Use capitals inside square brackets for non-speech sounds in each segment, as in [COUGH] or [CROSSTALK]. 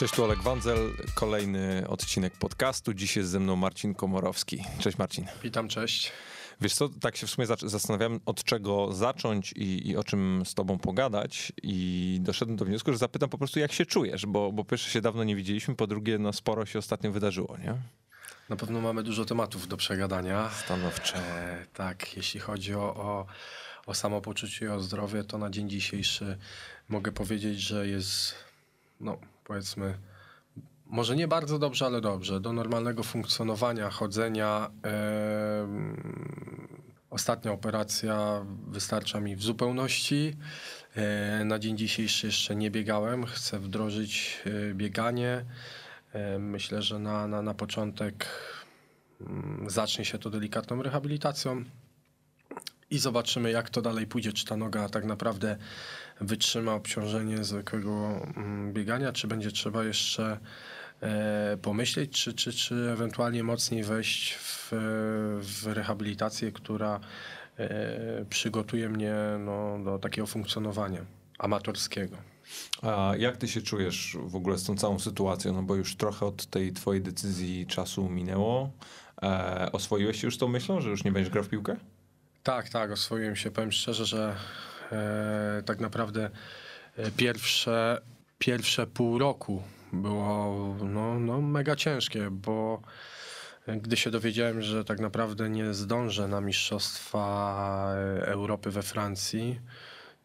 Cześć, tu Olek Wandzel, kolejny odcinek podcastu. Dziś jest ze mną Marcin Komorowski. Cześć Marcin. Witam, cześć. Wiesz co, tak się w sumie zastanawiałem, od czego zacząć i, i, o czym z tobą pogadać i doszedłem do wniosku, że zapytam po prostu, jak się czujesz, bo, bo pierwsze się dawno nie widzieliśmy, po drugie, no sporo się ostatnio wydarzyło, nie? Na pewno mamy dużo tematów do przegadania. Stanowczo. E, tak, jeśli chodzi o, o, o samopoczucie i o zdrowie, to na dzień dzisiejszy mogę powiedzieć, że jest, no powiedzmy, może nie bardzo dobrze, ale dobrze. Do normalnego funkcjonowania, chodzenia. ostatnia operacja wystarcza mi w zupełności. E, na dzień dzisiejszy jeszcze nie biegałem. Chcę wdrożyć e, bieganie. E, myślę, że na, na, na początek mm, zacznie się to delikatną rehabilitacją i zobaczymy, jak to dalej pójdzie. Czy ta noga tak naprawdę wytrzyma obciążenie zwykłego mm, biegania, czy będzie trzeba jeszcze e, pomyśleć, czy, czy, czy ewentualnie mocniej wejść w, w rehabilitację, która e, przygotuje mnie no, do takiego funkcjonowania amatorskiego. A jak ty się czujesz w ogóle z tą całą sytuacją? No bo już trochę od tej twojej decyzji czasu minęło. E, oswoiłeś się już tą myślą, że już nie będziesz grał w piłkę? Tak, tak, oswoiłem się. Powiem szczerze, że tak naprawdę e, pierwsze, pierwsze pół roku było no, no, mega ciężkie, bo gdy się dowiedziałem, że tak naprawdę nie zdążę na Mistrzostwa Europy we Francji,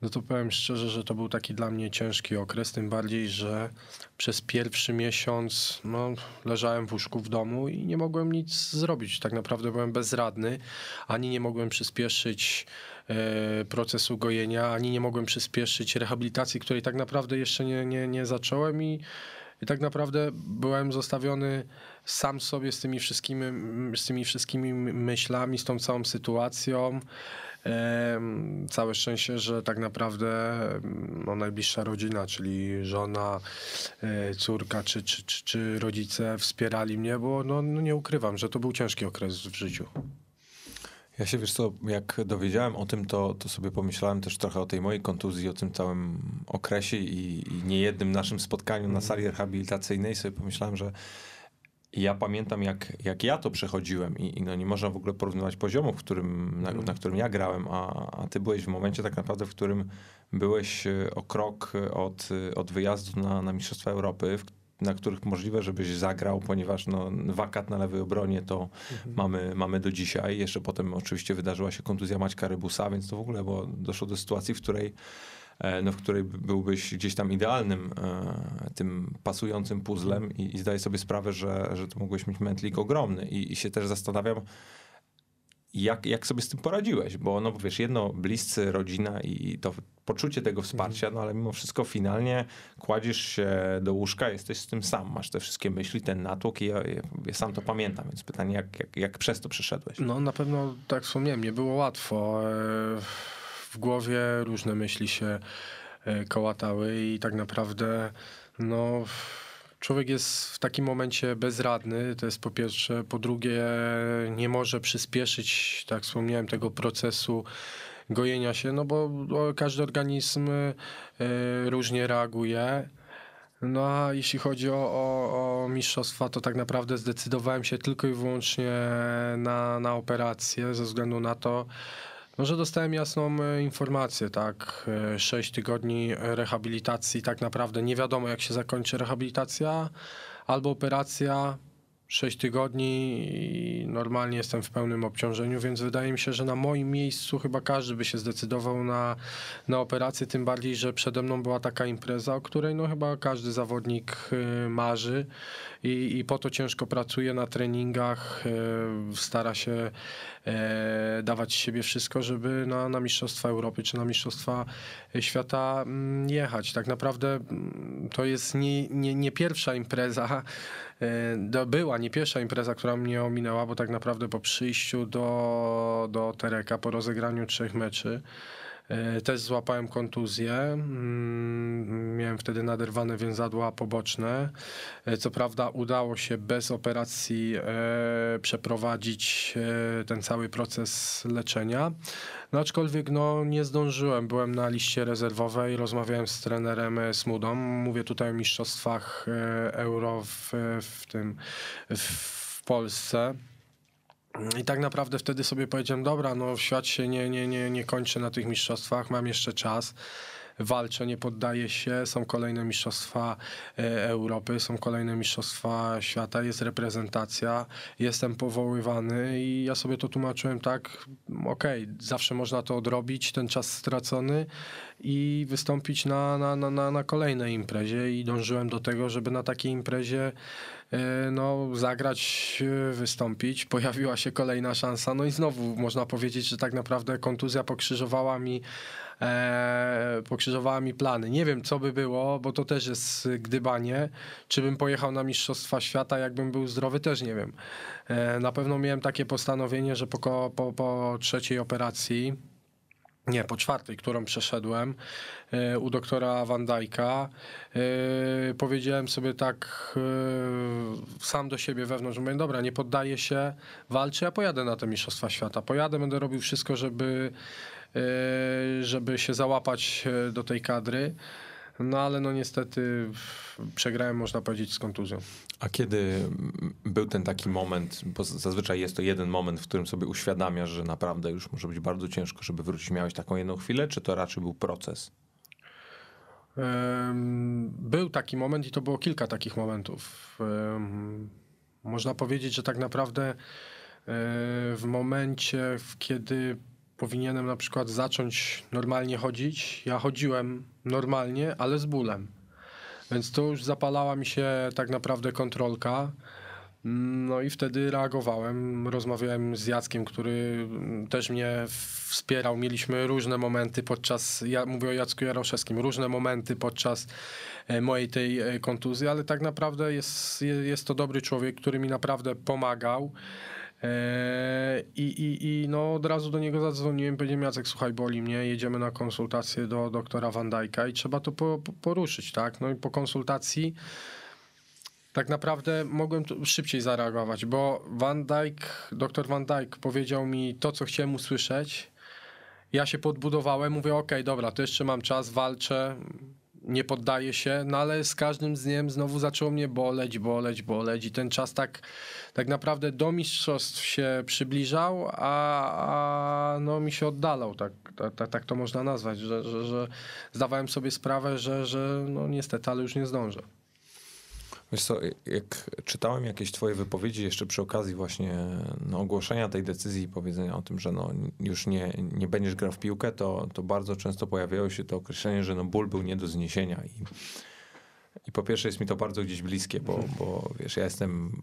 no to powiem szczerze, że to był taki dla mnie ciężki okres, tym bardziej, że przez pierwszy miesiąc no, leżałem w łóżku w domu i nie mogłem nic zrobić. Tak naprawdę byłem bezradny, ani nie mogłem przyspieszyć e, procesu gojenia, ani nie mogłem przyspieszyć rehabilitacji, której tak naprawdę jeszcze nie, nie, nie zacząłem i, i tak naprawdę byłem zostawiony sam sobie z tymi wszystkimi, z tymi wszystkimi myślami, z tą całą sytuacją. Całe szczęście, że tak naprawdę no, najbliższa rodzina, czyli żona, e, córka czy, czy, czy, czy rodzice wspierali mnie, bo no, no nie ukrywam, że to był ciężki okres w życiu. Ja się, wiesz co, jak dowiedziałem o tym, to, to sobie pomyślałem też trochę o tej mojej kontuzji, o tym całym okresie i, i niejednym naszym spotkaniu na sali rehabilitacyjnej. Sobie pomyślałem, że ja pamiętam, jak, jak ja to przechodziłem i, i no nie można w ogóle porównywać poziomu, w którym, na, na którym ja grałem, a, a ty byłeś w momencie tak naprawdę, w którym byłeś e, o krok od, od wyjazdu na, na Mistrzostwa Europy, w, na których możliwe, żebyś zagrał, ponieważ no, wakat na lewej obronie to mhm. mamy, mamy do dzisiaj. Jeszcze potem oczywiście wydarzyła się kontuzja Maćka Rybusa, więc to w ogóle było, doszło do sytuacji, w której E, no, w której byłbyś gdzieś tam idealnym, e, tym pasującym puzzlem i, i zdaję sobie sprawę, że, że to mógłbyś mieć mętlik ogromny I, i się też zastanawiam, jak, jak sobie z tym poradziłeś, bo no wiesz, jedno bliscy, rodzina i to poczucie tego wsparcia, no ale mimo wszystko finalnie kładziesz się do łóżka, jesteś z tym sam, masz te wszystkie myśli, ten natłok i ja, ja, ja sam to pamiętam, więc pytanie, jak, jak, jak przez to przeszedłeś? No na pewno, tak wspomniałem, nie było łatwo. E, w głowie różne myśli się e, kołatały i tak naprawdę no człowiek jest w takim momencie bezradny, to jest po pierwsze, po drugie nie może przyspieszyć, tak wspomniałem, tego procesu gojenia się, no bo każdy organizm e, różnie reaguje. No a jeśli chodzi o, o, o, mistrzostwa, to tak naprawdę zdecydowałem się tylko i wyłącznie na, na operację ze względu na to, no, że dostałem jasną e, informację, tak. E, sześć tygodni rehabilitacji, tak naprawdę nie wiadomo, jak się zakończy rehabilitacja albo operacja. 6 tygodni i normalnie jestem w pełnym obciążeniu, więc wydaje mi się, że na moim miejscu chyba każdy by się zdecydował na, na operację, tym bardziej, że przede mną była taka impreza, o której no chyba każdy zawodnik y, marzy i, i po to ciężko pracuje na treningach, y, stara się e, dawać siebie wszystko, żeby na, na Mistrzostwa Europy czy na Mistrzostwa Świata mm, jechać. Tak naprawdę mm, to jest nie, nie, nie pierwsza impreza, e, była nie pierwsza impreza, która mnie ominęła, bo tak naprawdę po przyjściu do, do Tereka, po rozegraniu trzech meczy, E, Też złapałem kontuzję. Mm, Miałem wtedy naderwane więzadła poboczne. E, Co prawda udało się bez operacji e, przeprowadzić e, ten cały proces leczenia. No aczkolwiek no, nie zdążyłem. Byłem na liście rezerwowej, rozmawiałem z trenerem e, Smudą. Mówię tutaj o mistrzostwach e, euro w, w tym w Polsce. I tak naprawdę wtedy sobie powiedziałem, dobra, no świat się nie, nie, nie, nie kończy na tych mistrzostwach, mam jeszcze czas, walczę, nie poddaję się, są kolejne mistrzostwa e, Europy, są kolejne mistrzostwa świata, jest reprezentacja, jestem powoływany i ja sobie to tłumaczyłem tak, okej, zawsze można to odrobić, ten czas stracony i wystąpić na, na, na, na, kolejnej imprezie. I dążyłem do tego, żeby na takiej imprezie no, zagrać, e, wystąpić. Pojawiła się kolejna szansa, no i znowu można powiedzieć, że tak naprawdę kontuzja pokrzyżowała mi e, pokrzyżowała mi plany. Nie wiem, co by było, bo to też jest gdybanie. Czy bym pojechał na Mistrzostwa Świata, jakbym był zdrowy, też nie wiem. E, na pewno miałem takie postanowienie, że po, po, po trzeciej operacji, nie, po czwartej, którą przeszedłem e, u doktora Van Dijk'a, e, powiedziałem sobie tak e, sam do siebie wewnątrz, mówię, dobra, nie poddaję się, walczę, ja pojadę na te Mistrzostwa Świata. Pojadę, będę robił wszystko, żeby, żeby się załapać do tej kadry. No ale no niestety przegrałem, można powiedzieć, z kontuzją. A kiedy był ten taki moment, bo zazwyczaj jest to jeden moment, w którym sobie uświadamiasz, że naprawdę już może być bardzo ciężko, żeby wrócić. Miałeś taką jedną chwilę, czy to raczej był proces? Był taki moment i to było kilka takich momentów. Można powiedzieć, że tak naprawdę e, w momencie, w kiedy powinienem na przykład zacząć normalnie chodzić, ja chodziłem normalnie, ale z bólem. Więc to już zapalała mi się tak naprawdę kontrolka. No i wtedy reagowałem. Rozmawiałem z Jackiem, który też mnie wspierał. Mieliśmy różne momenty podczas, ja mówię o Jacku Jaroszewskim, różne momenty podczas e, mojej tej e, kontuzji, ale tak naprawdę jest, je- jest to dobry człowiek, który mi naprawdę pomagał. E, I, i, I no od razu do niego zadzwoniłem, powiedziałem Jacek, słuchaj, boli mnie, jedziemy na konsultację do doktora Van Dijk'a i trzeba to po, po, poruszyć, tak? No i po konsultacji tak naprawdę mogłem szybciej zareagować, bo Van Dijk, doktor Van Dijk powiedział mi to, co chciałem usłyszeć. Ja się podbudowałem, mówię, okej, dobra, to jeszcze mam czas, walczę, nie poddaję się, no ale z każdym dniem znowu zaczęło mnie boleć, boleć, boleć i ten czas tak, tak naprawdę do mistrzostw się przybliżał, a, a no mi się oddalał, tak, tak, tak to można nazwać, że, że, że zdawałem sobie sprawę, że, że no niestety, ale już nie zdążę. Wiesz co, jak czytałem jakieś twoje wypowiedzi jeszcze przy okazji właśnie no, ogłoszenia tej decyzji i powiedzenia o tym, że no, już nie, nie będziesz grał w piłkę, to, to bardzo często pojawiało się to określenie, że no, ból był nie do zniesienia i, i po pierwsze jest mi to bardzo gdzieś bliskie, bo, bo wiesz, ja jestem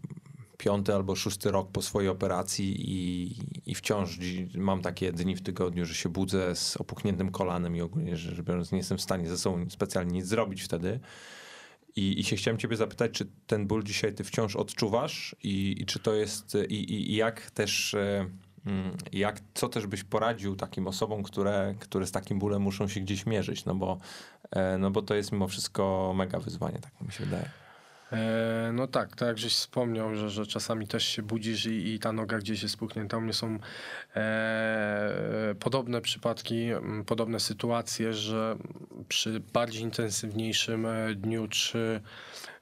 piąty albo szósty rok po swojej operacji i, i wciąż mam takie dni w tygodniu, że się budzę z opuchniętym kolanem i ogólnie rzecz biorąc nie jestem w stanie ze sobą specjalnie nic zrobić wtedy. I, I się chciałem ciebie zapytać, czy ten ból dzisiaj ty wciąż odczuwasz i, i czy to jest, i, i, jak też, e, mm, jak, co też byś poradził takim osobom, które, które z takim bólem muszą się gdzieś mierzyć, no bo, e, no bo to jest mimo wszystko mega wyzwanie, tak mi się wydaje. E, No tak, tak jak żeś wspomniał, że, że czasami też się budzisz i, i ta noga gdzieś jest spuchnięta. U mnie są e, podobne przypadki, podobne sytuacje, że przy bardziej intensywniejszym e, dniu, czy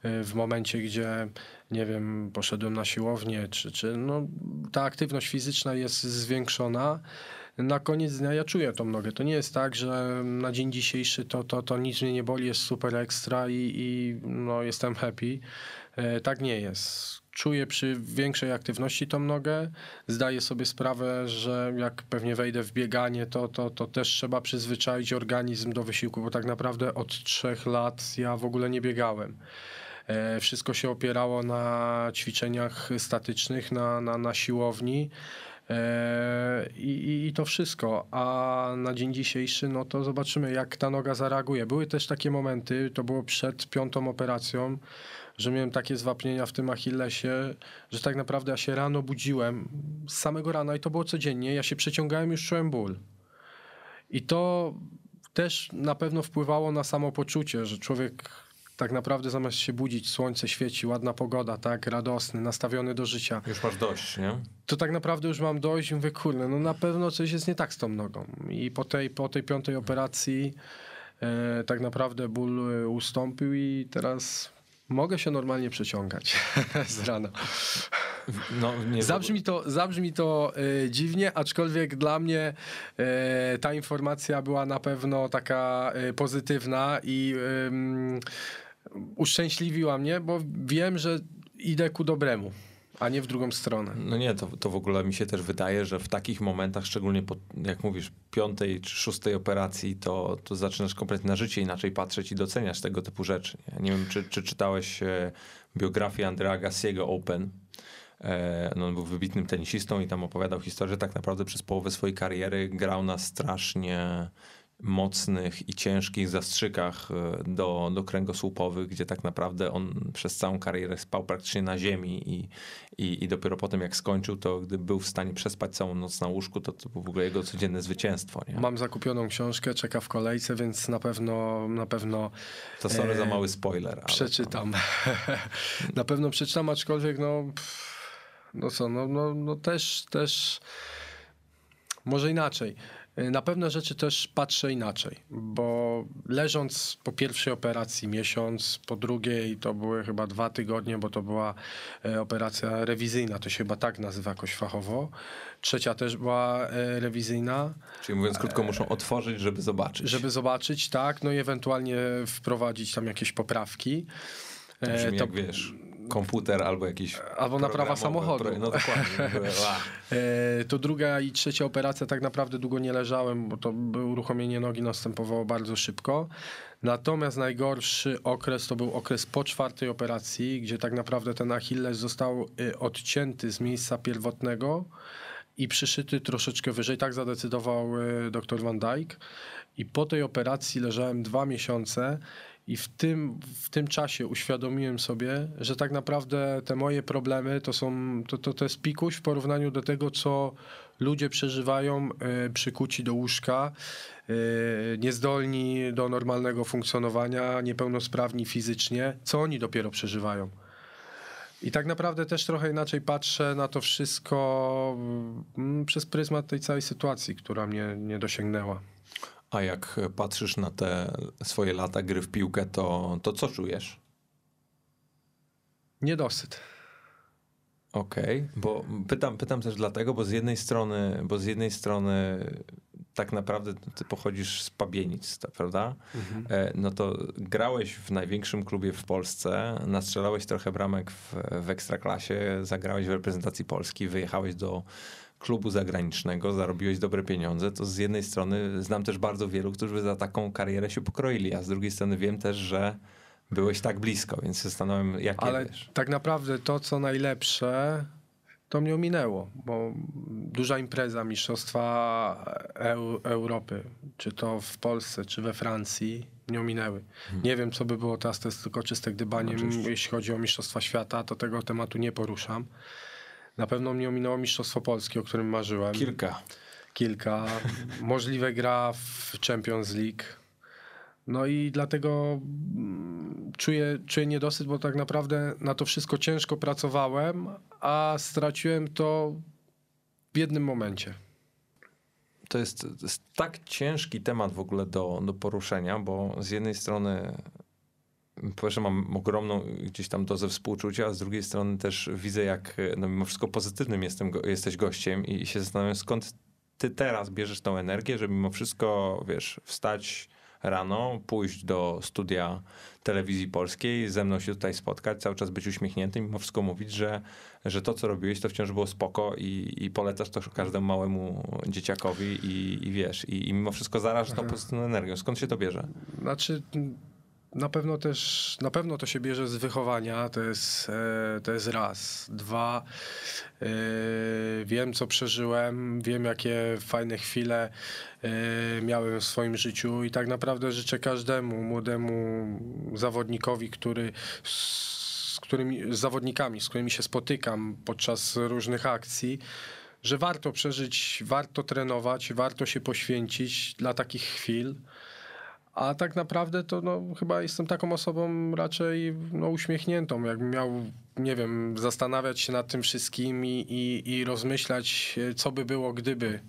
e, w momencie, gdzie nie wiem, poszedłem na siłownię, czy, czy no, ta aktywność fizyczna jest zwiększona, na koniec dnia ja czuję tą nogę. To nie jest tak, że na dzień dzisiejszy to, to, to nic mnie nie boli, jest super ekstra i, i no, jestem happy. E, tak nie jest. Czuję przy większej aktywności tą nogę. Zdaję sobie sprawę, że jak pewnie wejdę w bieganie, to, to, to też trzeba przyzwyczaić organizm do wysiłku, bo tak naprawdę od trzech lat ja w ogóle nie biegałem. E, Wszystko się opierało na ćwiczeniach statycznych, na, na, na siłowni. E, I, i, to wszystko. A na dzień dzisiejszy, no to zobaczymy, jak ta noga zareaguje. Były też takie momenty, to było przed piątą operacją, że miałem takie zwapnienia w tym Achillesie, że tak naprawdę ja się rano budziłem z samego rana i to było codziennie. Ja się przeciągałem, już czułem ból. I to też na pewno wpływało na samopoczucie, że człowiek tak naprawdę zamiast się budzić, słońce świeci, ładna pogoda, tak, radosny, nastawiony do życia. Już masz dość, nie? To tak naprawdę już mam dość i mówię, kurde, no na pewno coś jest nie tak z tą nogą. I po tej, po tej piątej operacji e, tak naprawdę ból e, ustąpił i teraz mogę się normalnie przeciągać [LAUGHS] z rana. No, nie Zabrzmi to, zabrzmi to e, dziwnie, aczkolwiek dla mnie e, ta informacja była na pewno taka e, pozytywna i uszczęśliwiła mnie, bo wiem, że idę ku dobremu, a nie w drugą stronę. No nie, to, to w ogóle mi się też wydaje, że w takich momentach, szczególnie po, jak mówisz, piątej czy szóstej operacji, to, to zaczynasz kompletnie na życie inaczej patrzeć i doceniasz tego typu rzeczy. Nie, nie wiem, czy, czy czytałeś e, biografię Andrea Gassiego Open. E, no, on był wybitnym tenisistą i tam opowiadał historię, że tak naprawdę przez połowę swojej kariery grał na strasznie mocnych i ciężkich zastrzykach e, do, do kręgosłupowych, gdzie tak naprawdę on przez całą karierę spał praktycznie na ziemi i, i, i dopiero potem jak skończył, to gdy był w stanie przespać całą noc na łóżku, to to było w ogóle jego codzienne zwycięstwo. Nie? Mam zakupioną książkę, czeka w kolejce, więc na pewno, na pewno To sorry za e, mały spoiler. Ale przeczytam. [LAUGHS] na pewno przeczytam, aczkolwiek no, pff, no co, no, no, no też, też może inaczej. Na pewne rzeczy też patrzę inaczej, bo leżąc po pierwszej operacji miesiąc, po drugiej to były chyba dwa tygodnie, bo to była e, operacja rewizyjna, to się chyba tak nazywa jakoś fachowo. Trzecia też była e, rewizyjna. Czyli mówiąc krótko, muszą otworzyć, żeby zobaczyć. Żeby zobaczyć, tak, no i ewentualnie wprowadzić tam jakieś poprawki. To brzmi E, to- jak wiesz, komputer albo jakiś Albo naprawa samochodu. pro- No dokładnie. [LAUGHS] E, To druga i trzecia operacja tak naprawdę długo nie leżałem, bo to uruchomienie nogi następowało bardzo szybko. Natomiast najgorszy okres to był okres po czwartej operacji, gdzie tak naprawdę ten Achilles został e, odcięty z miejsca pierwotnego i przyszyty troszeczkę wyżej. Tak zadecydował e, dr Van Dijk. I po tej operacji leżałem dwa miesiące i w tym, w tym czasie uświadomiłem sobie, że tak naprawdę te moje problemy to są, to, to, to jest pikuś w porównaniu do tego, co ludzie przeżywają e, przykuci do łóżka, e, niezdolni do normalnego funkcjonowania, niepełnosprawni fizycznie, co oni dopiero przeżywają. I tak naprawdę też trochę inaczej patrzę na to wszystko mm, przez pryzmat tej całej sytuacji, która mnie nie dosięgnęła. A jak patrzysz na te swoje lata gry w piłkę, to, to co czujesz? Niedosyt. Okej, bo pytam, pytam też dlatego, bo z jednej strony, bo z jednej strony tak naprawdę ty pochodzisz z Pabienic, prawda? E, No to grałeś w największym klubie w Polsce, nastrzelałeś trochę bramek w, w Ekstraklasie, zagrałeś w reprezentacji Polski, wyjechałeś do klubu zagranicznego, zarobiłeś dobre pieniądze, to z jednej strony znam też bardzo wielu, którzy za taką karierę się pokroili, a z drugiej strony wiem też, że byłeś tak blisko, więc się zastanawiam, jak Ale wiesz. tak naprawdę to, co najlepsze, to mnie ominęło, bo duża impreza Mistrzostwa Eu Europy, czy to w Polsce, czy we Francji, mnie ominęły. Nie wiem, co by było teraz, to jest tylko czyste gdybanie, Hmm. Oczywiście. jeśli chodzi o Mistrzostwa Świata, to tego tematu nie poruszam. Na pewno mnie ominęło Mistrzostwo Polskie, o którym marzyłem. Kilka. kilka. [LAUGHS] Możliwe gra w Champions League. No i dlatego mm, czuję, czuję niedosyt, bo tak naprawdę na to wszystko ciężko pracowałem, a straciłem to w jednym momencie. To jest, to jest tak ciężki temat w ogóle do, do poruszenia, bo z jednej strony po pierwsze mam ogromną gdzieś tam dozę współczucia, a z drugiej strony też widzę, jak no mimo wszystko pozytywnym jestem, jesteś gościem i się zastanawiam, skąd ty teraz bierzesz tą energię, żeby mimo wszystko, wiesz, wstać rano, pójść do studia telewizji polskiej, ze mną się tutaj spotkać, cały czas być uśmiechnięty, mimo wszystko mówić, że, że to, co robiłeś, to wciąż było spoko i, i polecasz to każdemu małemu dzieciakowi i, i wiesz, i, i mimo wszystko zarażasz tą pozytywną energią. Skąd się to bierze? Znaczy, na pewno też, na pewno to się bierze z wychowania, to jest, e, to jest raz. Dwa, e, wiem co przeżyłem, wiem jakie fajne chwile e, miałem w swoim życiu i tak naprawdę życzę każdemu młodemu zawodnikowi, który z którymi, z zawodnikami, z którymi się spotykam podczas różnych akcji, że warto przeżyć, warto trenować, warto się poświęcić dla takich chwil. A tak naprawdę to no, chyba jestem taką osobą raczej no, uśmiechniętą. Jakbym miał, nie wiem, zastanawiać się nad tym wszystkim i, i, i rozmyślać, e, co by było, gdyby.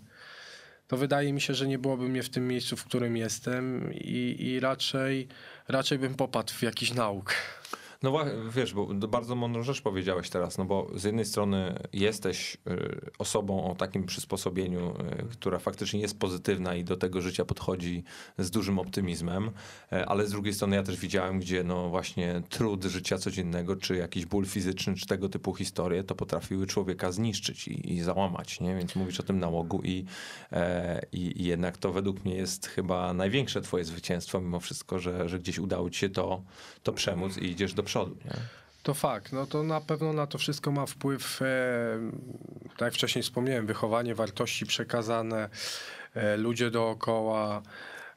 To wydaje mi się, że nie byłoby mnie w tym miejscu, w którym jestem i, i raczej, raczej bym popadł w jakiś nauk. No wiesz, bo bardzo mądrą rzecz powiedziałeś teraz, no bo z jednej strony jesteś y, osobą o takim przysposobieniu, y, która faktycznie jest pozytywna i do tego życia podchodzi z dużym optymizmem, y, ale z drugiej strony ja też widziałem, gdzie no właśnie trud życia codziennego, czy jakiś ból fizyczny, czy tego typu historie, to potrafiły człowieka zniszczyć i, i załamać, nie? Więc mówisz o tym nałogu i, e, i, jednak to według mnie jest chyba największe twoje zwycięstwo mimo wszystko, że, że gdzieś udało ci się to, to przemóc i idziesz do nie? To fakt, no to na pewno na to wszystko ma wpływ, e, tak jak wcześniej wspomniałem, wychowanie, wartości przekazane, e, ludzie dookoła.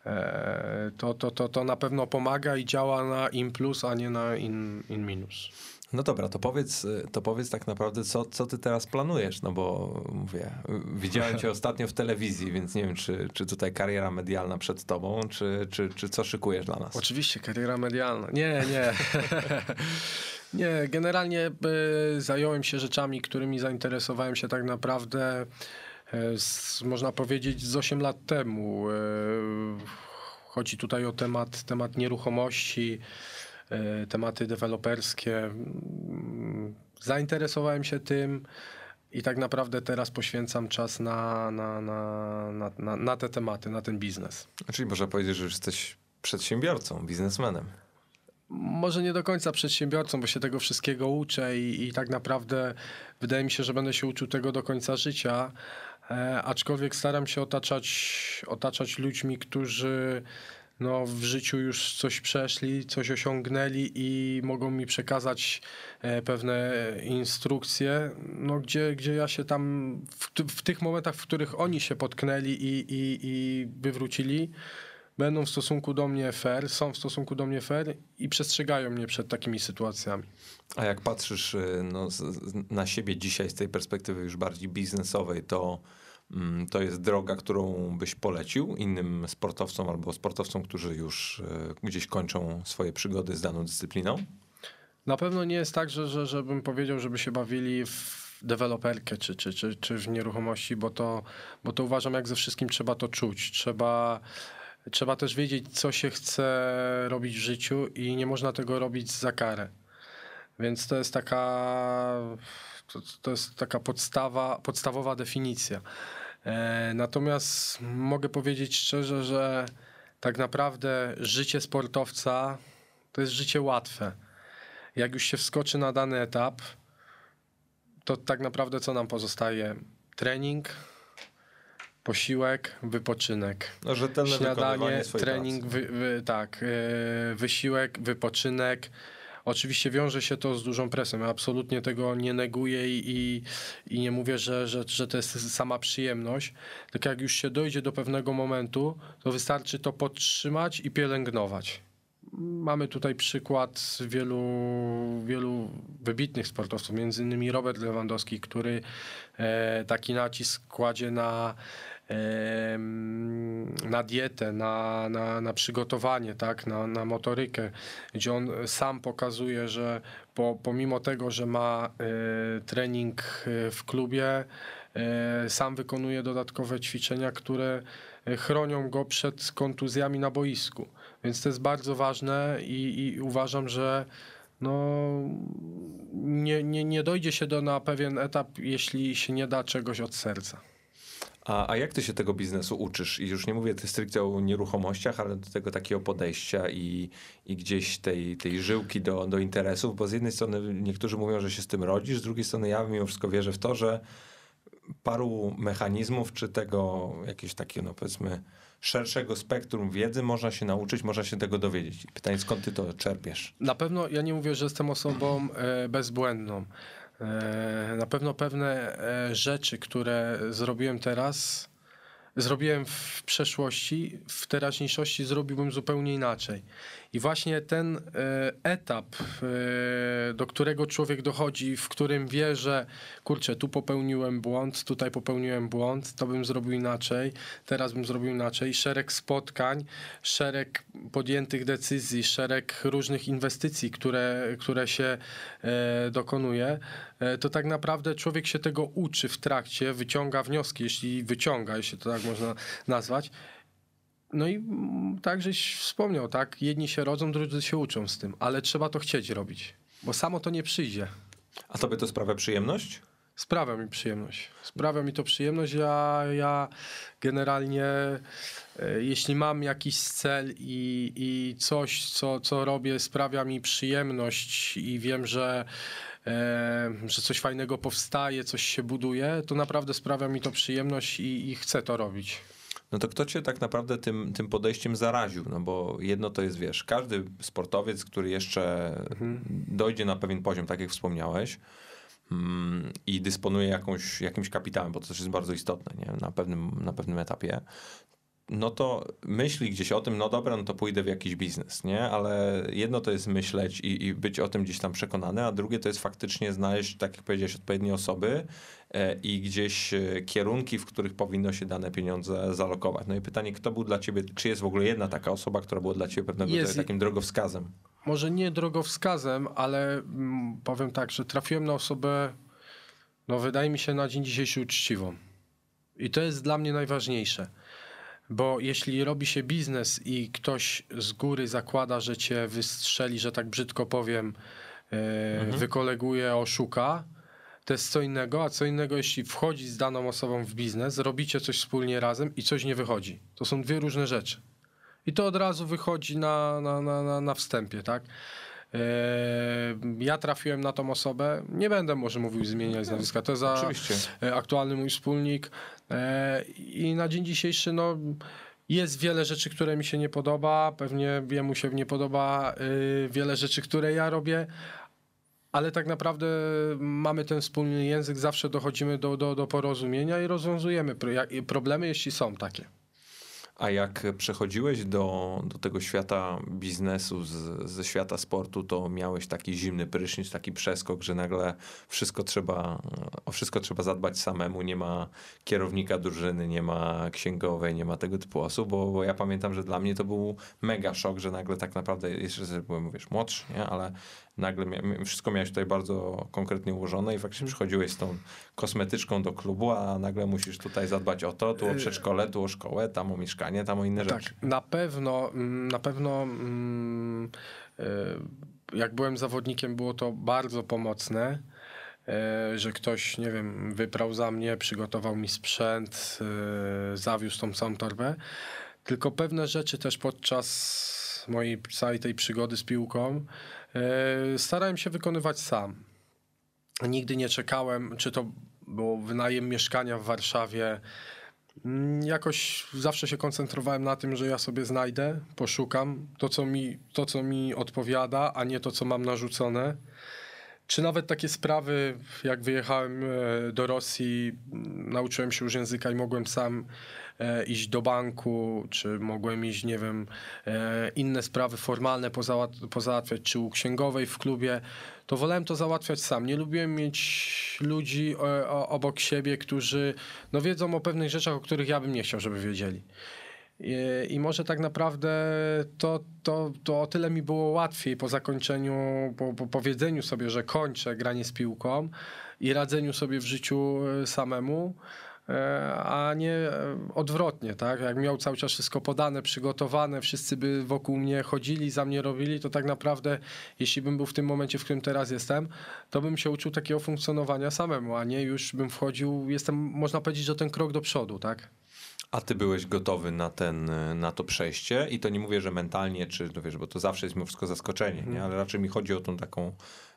E, to, to, to, to na pewno pomaga i działa na in plus, a nie na in, in minus. No dobra, to powiedz, to powiedz tak naprawdę, co, co ty teraz planujesz, no bo mówię, widziałem cię [LAUGHS] ostatnio w telewizji, więc nie wiem, czy, czy tutaj kariera medialna przed tobą, czy, czy, czy co szykujesz dla nas? Oczywiście, kariera medialna. Nie, nie. [LAUGHS] nie, generalnie y, zająłem się rzeczami, którymi zainteresowałem się tak naprawdę, y, z, można powiedzieć, z 8 lat temu. Y, chodzi tutaj o temat, temat nieruchomości, y, tematy deweloperskie. Mm, Zainteresowałem się tym. I tak naprawdę teraz poświęcam czas na, na, na, na, na, na te tematy, na ten biznes. Czyli można powiedzieć, że już jesteś przedsiębiorcą, biznesmenem. Może nie do końca przedsiębiorcą, bo się tego wszystkiego uczę i, i tak naprawdę wydaje mi się, że będę się uczył tego do końca życia. E, aczkolwiek staram się otaczać, otaczać ludźmi, którzy no, w życiu już coś przeszli, coś osiągnęli i mogą mi przekazać e, pewne instrukcje, no, gdzie, gdzie ja się tam w, w tych momentach, w których oni się potknęli i, i, i wywrócili, będą w stosunku do mnie fair, są w stosunku do mnie fair i przestrzegają mnie przed takimi sytuacjami. A jak patrzysz y, no, na siebie dzisiaj z tej perspektywy już bardziej biznesowej, to to jest droga, którą byś polecił innym sportowcom albo sportowcom, którzy już y, gdzieś kończą swoje przygody z daną dyscypliną? Na pewno nie jest tak, że, że, żebym powiedział, żeby się bawili w deweloperkę czy, czy, czy, czy w nieruchomości, bo to, bo to uważam, jak ze wszystkim trzeba to czuć. Trzeba, trzeba też wiedzieć, co się chce robić w życiu i nie można tego robić za karę. Więc to jest taka, to, to jest taka podstawa, podstawowa definicja. E, natomiast mogę powiedzieć szczerze, że tak naprawdę życie sportowca to jest życie łatwe. Jak już się wskoczy na dany etap, to tak naprawdę co nam pozostaje? Trening, posiłek, wypoczynek. Rzetelne Śniadanie, trening, wy, wy, tak, e, wysiłek, wypoczynek. Oczywiście wiąże się to z dużą presją. Ja absolutnie tego nie neguję i, i, nie mówię, że, że, że to jest sama przyjemność. Tylko jak już się dojdzie do pewnego momentu, to wystarczy to podtrzymać i pielęgnować. Mamy tutaj przykład wielu, wielu wybitnych sportowców, między innymi Robert Lewandowski, który e, taki nacisk kładzie na, na dietę, na, na, na przygotowanie, tak, na, na motorykę, gdzie on sam pokazuje, że po, pomimo tego, że ma e, trening e, w klubie, e, sam wykonuje dodatkowe ćwiczenia, które chronią go przed kontuzjami na boisku. Więc to jest bardzo ważne i, i uważam, że no, nie, nie, nie dojdzie się do na pewien etap, jeśli się nie da czegoś od serca. A, a jak ty się tego biznesu uczysz? I już nie mówię ty stricte o nieruchomościach, ale do tego takiego podejścia i, i gdzieś tej, tej żyłki do, do interesów, bo z jednej strony niektórzy mówią, że się z tym rodzisz, z drugiej strony ja mimo wszystko wierzę w to, że paru mechanizmów, czy tego jakiegoś takiego, no powiedzmy, szerszego spektrum wiedzy można się nauczyć, można się tego dowiedzieć. Pytanie, skąd ty to czerpiesz? Na pewno ja nie mówię, że jestem osobą e, bezbłędną. E, na pewno pewne e, rzeczy, które zrobiłem teraz, zrobiłem w przeszłości, w teraźniejszości zrobiłbym zupełnie inaczej. I właśnie ten e, etap, e, do którego człowiek dochodzi, w którym wie, że kurczę, tu popełniłem błąd, tutaj popełniłem błąd, to bym zrobił inaczej, teraz bym zrobił inaczej. Szereg spotkań, szereg podjętych decyzji, szereg różnych inwestycji, które, które się e, dokonuje, to tak naprawdę człowiek się tego uczy w trakcie, wyciąga wnioski, jeśli wyciąga, jeśli to tak można nazwać. No i tak, żeś wspomniał, tak? Jedni się rodzą, drudzy się uczą z tym, ale trzeba to chcieć robić, bo samo to nie przyjdzie. A tobie to sprawia przyjemność? Sprawia mi przyjemność. Sprawia mi to przyjemność. Ja, ja generalnie, e, jeśli mam jakiś cel i, i coś, co, co robię, sprawia mi przyjemność i wiem, że, e, że coś fajnego powstaje, coś się buduje, to naprawdę sprawia mi to przyjemność i, i chcę to robić no to kto cię tak naprawdę tym, tym podejściem zaraził? No bo jedno to jest, wiesz, każdy sportowiec, który jeszcze mhm. dojdzie na pewien poziom, tak jak wspomniałeś, mm, i dysponuje jakąś, jakimś kapitałem, bo to też jest bardzo istotne nie? Na, pewnym, na pewnym etapie, no to myśli gdzieś o tym, no dobra, no to pójdę w jakiś biznes, nie? Ale jedno to jest myśleć i, i być o tym gdzieś tam przekonany, a drugie to jest faktycznie znaleźć, tak jak powiedziałeś, odpowiednie osoby i gdzieś e, kierunki, w których powinno się dane pieniądze zalokować. No i pytanie, kto był dla ciebie, czy jest w ogóle jedna taka osoba, która była dla ciebie pewnego jest takim drogowskazem? Może nie drogowskazem, ale mm, powiem tak, że trafiłem na osobę, no wydaje mi się na dzień dzisiejszy uczciwą. I to jest dla mnie najważniejsze. Bo jeśli robi się biznes i ktoś z góry zakłada, że cię wystrzeli, że tak brzydko powiem, e, mhm. wykoleguje, oszuka, to jest co innego, a co innego, jeśli wchodzi z daną osobą w biznes, robicie coś wspólnie razem i coś nie wychodzi. To są dwie różne rzeczy. I to od razu wychodzi na, na, na, na wstępie, tak? E, ja trafiłem na tą osobę, nie będę może mówił zmieniać nazwiska, to za Oczywiście. E, aktualny mój wspólnik e, i na dzień dzisiejszy no, jest wiele rzeczy, które mi się nie podoba, pewnie jemu się nie podoba wiele rzeczy, które ja robię, ale tak naprawdę mamy ten wspólny język, zawsze dochodzimy do, do, do porozumienia i rozwiązujemy problemy, jeśli są takie. A jak przechodziłeś do, do tego świata biznesu, z, ze świata sportu, to miałeś taki zimny prysznic, taki przeskok, że nagle wszystko trzeba, o wszystko trzeba zadbać samemu, nie ma kierownika drużyny, nie ma księgowej, nie ma tego typu osób, bo, bo ja pamiętam, że dla mnie to był mega szok, że nagle tak naprawdę, jeszcze byłem, wiesz, młodszy, nie? ale nagle mia wszystko miałeś tutaj bardzo konkretnie ułożone i faktycznie przychodziłeś z tą kosmetyczką do klubu, a nagle musisz tutaj zadbać o to, tu o przedszkole, tu o szkołę, tam o mieszkanie, tam o inne tak, rzeczy. Na pewno, mm, na pewno mm, e, jak byłem zawodnikiem, było to bardzo pomocne e, że ktoś, nie wiem, wyprał za mnie, przygotował mi sprzęt, zawiózł tą całą torbę. Tylko pewne rzeczy też podczas mojej całej tej przygody z piłką starałem się wykonywać sam. Nigdy nie czekałem, czy to było wynajem mieszkania w Warszawie. Mm, jakoś zawsze się koncentrowałem na tym, że ja sobie znajdę, poszukam to co, mi, to, co mi odpowiada, a nie to, co mam narzucone. Czy nawet takie sprawy, jak wyjechałem e, do Rosji, mm, nauczyłem się już języka i mogłem sam E, iść do banku, czy mogłem iść, nie wiem, e, inne sprawy formalne pozałatwiać, czy u księgowej w klubie, to wolałem to załatwiać sam. Nie lubiłem mieć ludzi obok siebie, którzy no, wiedzą o pewnych rzeczach, o których ja bym nie chciał, żeby wiedzieli. I, może tak naprawdę to, to, to o tyle mi było łatwiej po zakończeniu, po, po powiedzeniu sobie, że kończę granie z piłką i radzeniu sobie w życiu samemu, E, a nie e, odwrotnie, tak? Jak miał cały czas wszystko podane, przygotowane, wszyscy by wokół mnie chodzili, za mnie robili, to tak naprawdę, jeśli bym był w tym momencie, w którym teraz jestem, to bym się uczył takiego funkcjonowania samemu, a nie już bym wchodził, jestem, można powiedzieć, że ten krok do przodu, tak? A ty byłeś gotowy na, ten, na to przejście i to nie mówię, że mentalnie, czy no wiesz, bo to zawsze jest mimo wszystko zaskoczenie, nie? Mhm. ale raczej mi chodzi o tą taką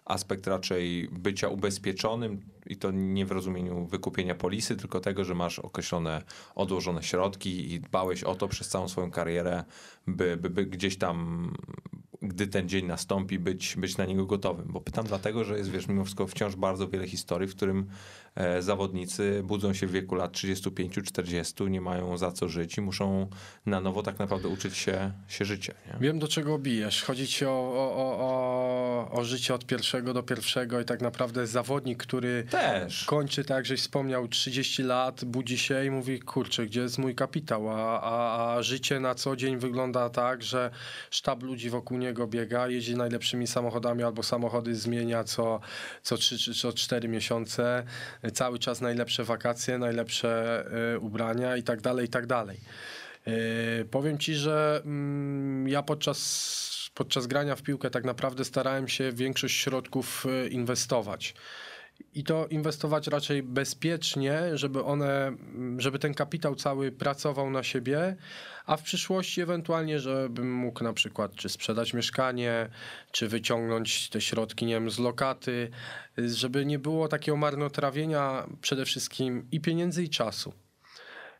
aspekt raczej bycia ubezpieczonym i to nie w rozumieniu wykupienia polisy, tylko tego, że masz określone odłożone środki i dbałeś o to przez całą swoją karierę, by, by, by gdzieś tam gdy ten dzień nastąpi, być, być na niego gotowym. Bo pytam dlatego, że jest, wiesz, mimo wszystko wciąż bardzo wiele historii, w którym zawodnicy budzą się w wieku lat 35-40, nie mają za co żyć i muszą na nowo tak naprawdę uczyć się, się życie. Nie? Wiem, do czego bijesz. Chodzi ci o, o, o, o, życie od pierwszego do pierwszego i tak naprawdę zawodnik, który Też. kończy, tak żeś wspomniał, 30 lat, budzi się i mówi, kurczę, gdzie jest mój kapitał? A, a, a życie na co dzień wygląda tak, że sztab ludzi wokół niego biega, jeździ najlepszymi samochodami albo samochody zmienia co, co 3 czy co 4 miesiące, cały czas najlepsze wakacje, najlepsze y, ubrania i tak dalej, i tak dalej. Y, powiem ci, że mm, ja podczas, podczas grania w piłkę tak naprawdę starałem się większość środków y, inwestować. I to inwestować raczej bezpiecznie, żeby one, żeby ten kapitał cały pracował na siebie, a w przyszłości ewentualnie, żebym mógł na przykład czy sprzedać mieszkanie, czy wyciągnąć te środki, nie wiem, z lokaty, żeby nie było takiego marnotrawienia przede wszystkim i pieniędzy, i czasu.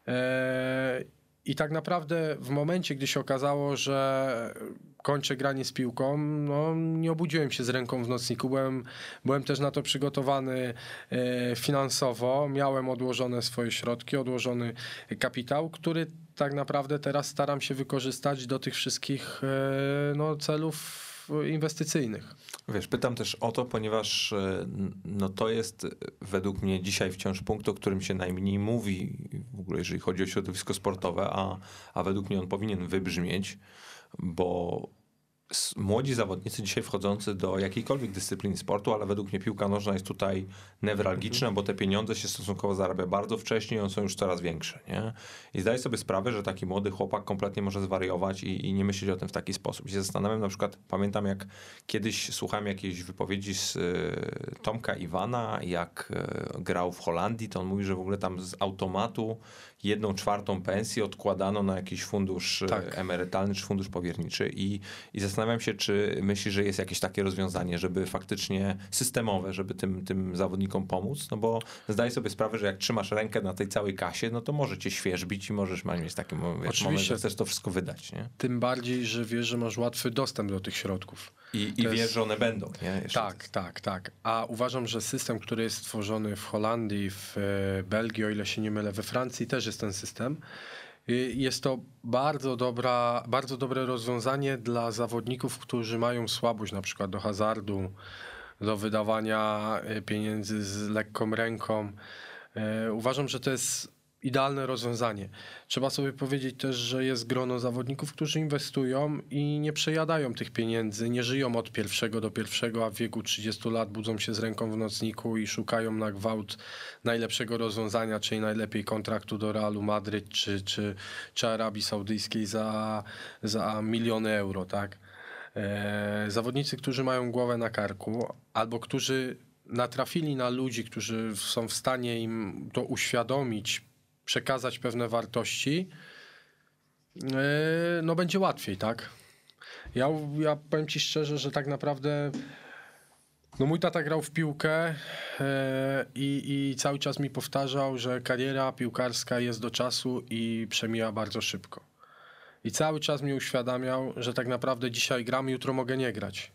Eee, I tak naprawdę w momencie, gdy się okazało, że kończę granie z piłką, no nie obudziłem się z ręką w nocniku, byłem, byłem też na to przygotowany e, finansowo, miałem odłożone swoje środki, odłożony kapitał, który tak naprawdę teraz staram się wykorzystać do tych wszystkich e, no, celów inwestycyjnych. Wiesz, pytam też o to, ponieważ e, no to jest według mnie dzisiaj wciąż punkt, o którym się najmniej mówi, w ogóle jeżeli chodzi o środowisko sportowe, a, a według mnie on powinien wybrzmieć, bo młodzi zawodnicy dzisiaj wchodzący do jakiejkolwiek dyscypliny sportu, ale według mnie piłka nożna jest tutaj newralgiczna, mhm. bo te pieniądze się stosunkowo zarabia bardzo wcześnie i one są już coraz większe. Nie? I zdaję sobie sprawę, że taki młody chłopak kompletnie może zwariować i, i nie myśleć o tym w taki sposób. I się zastanawiam na przykład, pamiętam jak kiedyś słuchałem jakiejś wypowiedzi z y, Tomka Iwana, jak y, grał w Holandii, to on mówi, że w ogóle tam z automatu jedną czwartą pensji odkładano na jakiś fundusz e, tak. emerytalny czy fundusz powierniczy i, i zastanawiam się, czy myśli, że jest jakieś takie rozwiązanie, żeby faktycznie systemowe, żeby tym, tym zawodnikom pomóc, no bo zdaję sobie sprawę, że jak trzymasz rękę na tej całej kasie, no to może cię świeżbić i możesz mieć taki wiesz, moment, że chcesz to wszystko wydać. Nie? Tym bardziej, że wiesz, że masz łatwy dostęp do tych środków. I, i wiesz, jest... że one będą. Nie? tak, tak, tak. A uważam, że system, który jest stworzony w Holandii, w e, Belgii, o ile się nie mylę, we Francji też jest ten system. Jest to bardzo, dobra, bardzo dobre rozwiązanie dla zawodników, którzy mają słabość na przykład do hazardu, do wydawania e, pieniędzy z lekką ręką. E, uważam, że to jest idealne rozwiązanie. Trzeba sobie powiedzieć też, że jest grono zawodników, którzy inwestują i nie przejadają tych pieniędzy, nie żyją od pierwszego do pierwszego, a w wieku 30 lat budzą się z ręką w nocniku i szukają na gwałt najlepszego rozwiązania, czyli najlepiej kontraktu do Realu Madryt czy, czy, czy Arabii Saudyjskiej za, za miliony euro, tak? E, zawodnicy, którzy mają głowę na karku albo którzy natrafili na ludzi, którzy są w stanie im to uświadomić, przekazać pewne wartości, e, no będzie łatwiej, tak? Ja, ja powiem ci szczerze, że tak naprawdę no mój tata grał w piłkę e, i, i cały czas mi powtarzał, że kariera piłkarska jest do czasu i przemija bardzo szybko. I cały czas mi uświadamiał, że tak naprawdę dzisiaj gram, jutro mogę nie grać.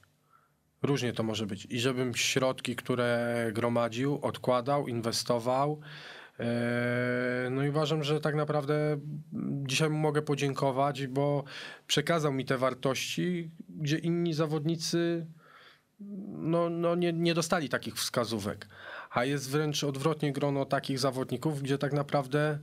Różnie to może być. I żebym środki, które gromadził, odkładał, inwestował, no i uważam, że tak naprawdę dzisiaj mu mogę podziękować, bo przekazał mi te wartości, gdzie inni zawodnicy no, no nie, nie dostali takich wskazówek. A jest wręcz odwrotnie grono takich zawodników, gdzie tak naprawdę,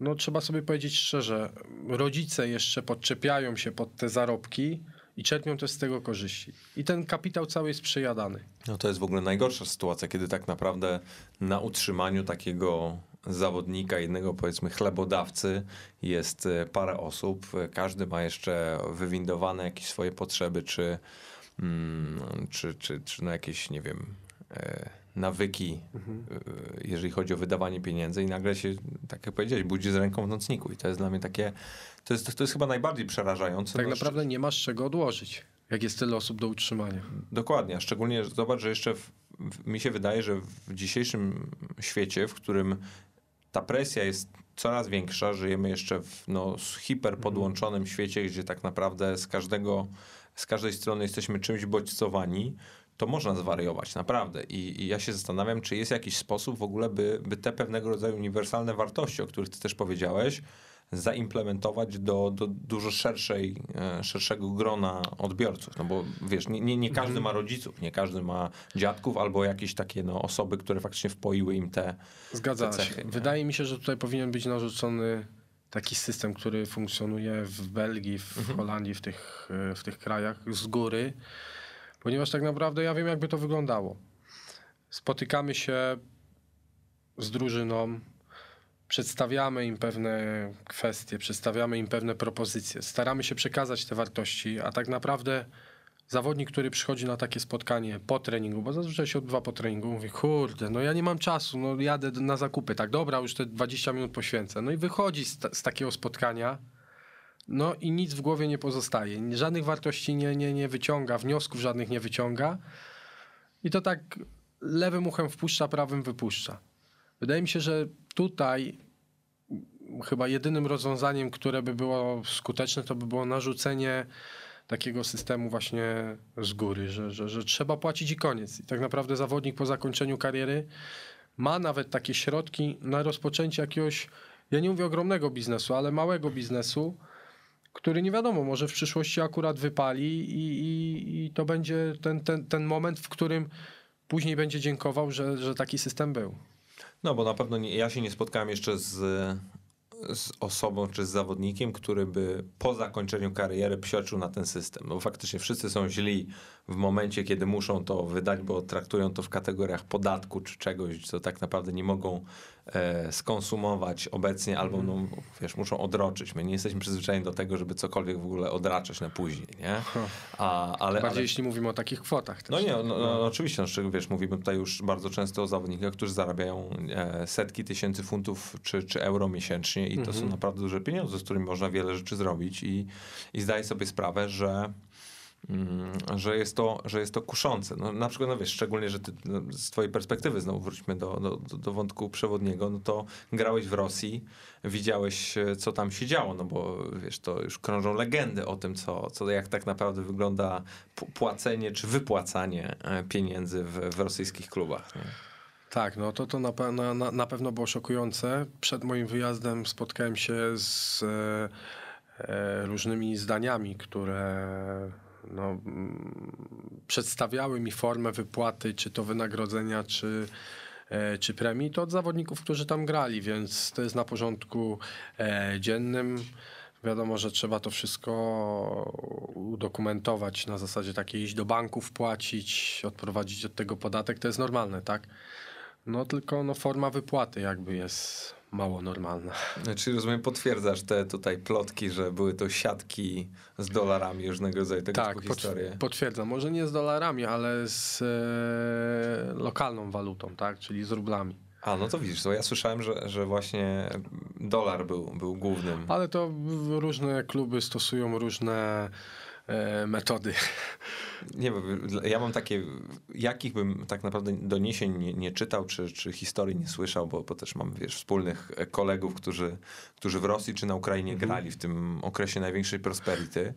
no trzeba sobie powiedzieć szczerze, rodzice jeszcze podczepiają się pod te zarobki, i czerpią też z tego korzyści. I ten kapitał cały jest przejadany. No to jest w ogóle najgorsza sytuacja, kiedy tak naprawdę na utrzymaniu takiego zawodnika, jednego powiedzmy chlebodawcy jest e, parę osób. Każdy ma jeszcze wywindowane jakieś swoje potrzeby, czy, mm, czy, czy, czy na jakieś, nie wiem, e, nawyki, mhm. Jeżeli chodzi o wydawanie pieniędzy i nagle się, tak jak powiedziałeś, budzi z ręką w nocniku i to jest dla mnie takie, to jest, to jest chyba najbardziej przerażające. Tak no, naprawdę nie masz czego odłożyć, jak jest tyle osób do utrzymania. Dokładnie, a szczególnie zobacz, że jeszcze w, w, mi się wydaje, że w dzisiejszym świecie, w którym ta presja jest coraz większa. Żyjemy jeszcze w no, hiper podłączonym świecie, gdzie tak naprawdę z każdego, z każdej strony jesteśmy czymś bodźcowani to można zwariować, naprawdę. I, I, ja się zastanawiam, czy jest jakiś sposób w ogóle, by, by te pewnego rodzaju uniwersalne wartości, o których ty też powiedziałeś, zaimplementować do, do dużo szerszej, e, szerszego grona odbiorców. No bo wiesz, nie, nie, nie każdy mhm. ma rodziców, nie każdy ma dziadków albo jakieś takie no, osoby, które faktycznie wpoiły im te, Zgadza te cechy. Się. Wydaje mi się, że tutaj powinien być narzucony taki system, który funkcjonuje w Belgii, w mhm. Holandii, w tych, e, w tych krajach z góry, ponieważ tak naprawdę ja wiem, jakby to wyglądało. Spotykamy się z drużyną, przedstawiamy im pewne kwestie, przedstawiamy im pewne propozycje, staramy się przekazać te wartości, a tak naprawdę zawodnik, który przychodzi na takie spotkanie po treningu, bo zazwyczaj się odbywa po treningu, mówi, kurde, no ja nie mam czasu, no jadę na zakupy, tak dobra, już te 20 minut poświęcę. No i wychodzi z, z takiego spotkania, no i nic w głowie nie pozostaje. Żadnych wartości nie, nie, nie wyciąga, wniosków żadnych nie wyciąga. I to tak lewym uchem wpuszcza, prawym wypuszcza. Wydaje mi się, że tutaj chyba jedynym rozwiązaniem, które by było skuteczne, to by było narzucenie takiego systemu właśnie z góry, że, że, że trzeba płacić i koniec. I tak naprawdę zawodnik po zakończeniu kariery ma nawet takie środki na rozpoczęcie jakiegoś, ja nie mówię ogromnego biznesu, ale małego biznesu, który nie wiadomo, może w przyszłości akurat wypali i, i, i to będzie ten, ten, ten moment, w którym później będzie dziękował, że, że taki system był. No bo na pewno nie, ja się nie spotkałem jeszcze z, z osobą czy z zawodnikiem, który by po zakończeniu kariery psioczył na ten system. No faktycznie wszyscy są źli w momencie, kiedy muszą to wydać, bo traktują to w kategoriach podatku czy czegoś, co tak naprawdę nie mogą e, skonsumować obecnie, albo no, wiesz, muszą odroczyć. My nie jesteśmy przyzwyczajeni do tego, żeby cokolwiek w ogóle odraczać na później, nie? A, ale, Bardziej ale... jeśli mówimy o takich kwotach. Też, no nie, no, no, no oczywiście, no, wiesz, mówimy tutaj już bardzo często o zawodnikach, którzy zarabiają e, setki tysięcy funtów czy, czy euro miesięcznie i to mhm. są naprawdę duże pieniądze, z którymi można wiele rzeczy zrobić i, i zdaję sobie sprawę, że że jest to, że jest to kuszące. No, na przykład, no wiesz, szczególnie, że ty, no, z twojej perspektywy, znowu wróćmy do, do, do wątku przewodniego, no to grałeś w Rosji, widziałeś, e, co tam się działo, no bo wiesz, to już krążą legendy o tym, co, co jak tak naprawdę wygląda płacenie czy wypłacanie e, pieniędzy w, w rosyjskich klubach. Nie? Tak, no to to na, na, na pewno było szokujące. Przed moim wyjazdem spotkałem się z e, e różnymi zdaniami, które no, przedstawiały mi formę wypłaty, czy to wynagrodzenia, czy, e, czy premii, to od zawodników, którzy tam grali, więc to jest na porządku e, dziennym. Wiadomo, że trzeba to wszystko udokumentować na zasadzie takiej iść do banku, wpłacić, odprowadzić od tego podatek, to jest normalne, tak? No tylko no, forma wypłaty jakby jest mało normalna. Znaczy, rozumiem, potwierdzasz te tutaj plotki, że były to siatki z dolarami różnego rodzaju tego tak, typu historie. Tak, potwierdzam. Może nie z dolarami, ale z e, lokalną walutą, tak? Czyli z rublami. A, no to widzisz, to ja słyszałem, że, że właśnie dolar był, był głównym. Ale to różne kluby stosują różne metody. [LAUGHS] Nie wiem, ja mam takie, jakich bym tak naprawdę doniesień nie, nie czytał, czy, czy historii nie słyszał, bo, bo też mam, wiesz, wspólnych kolegów, którzy, którzy w Rosji czy na Ukrainie mhm. grali w tym okresie największej prosperity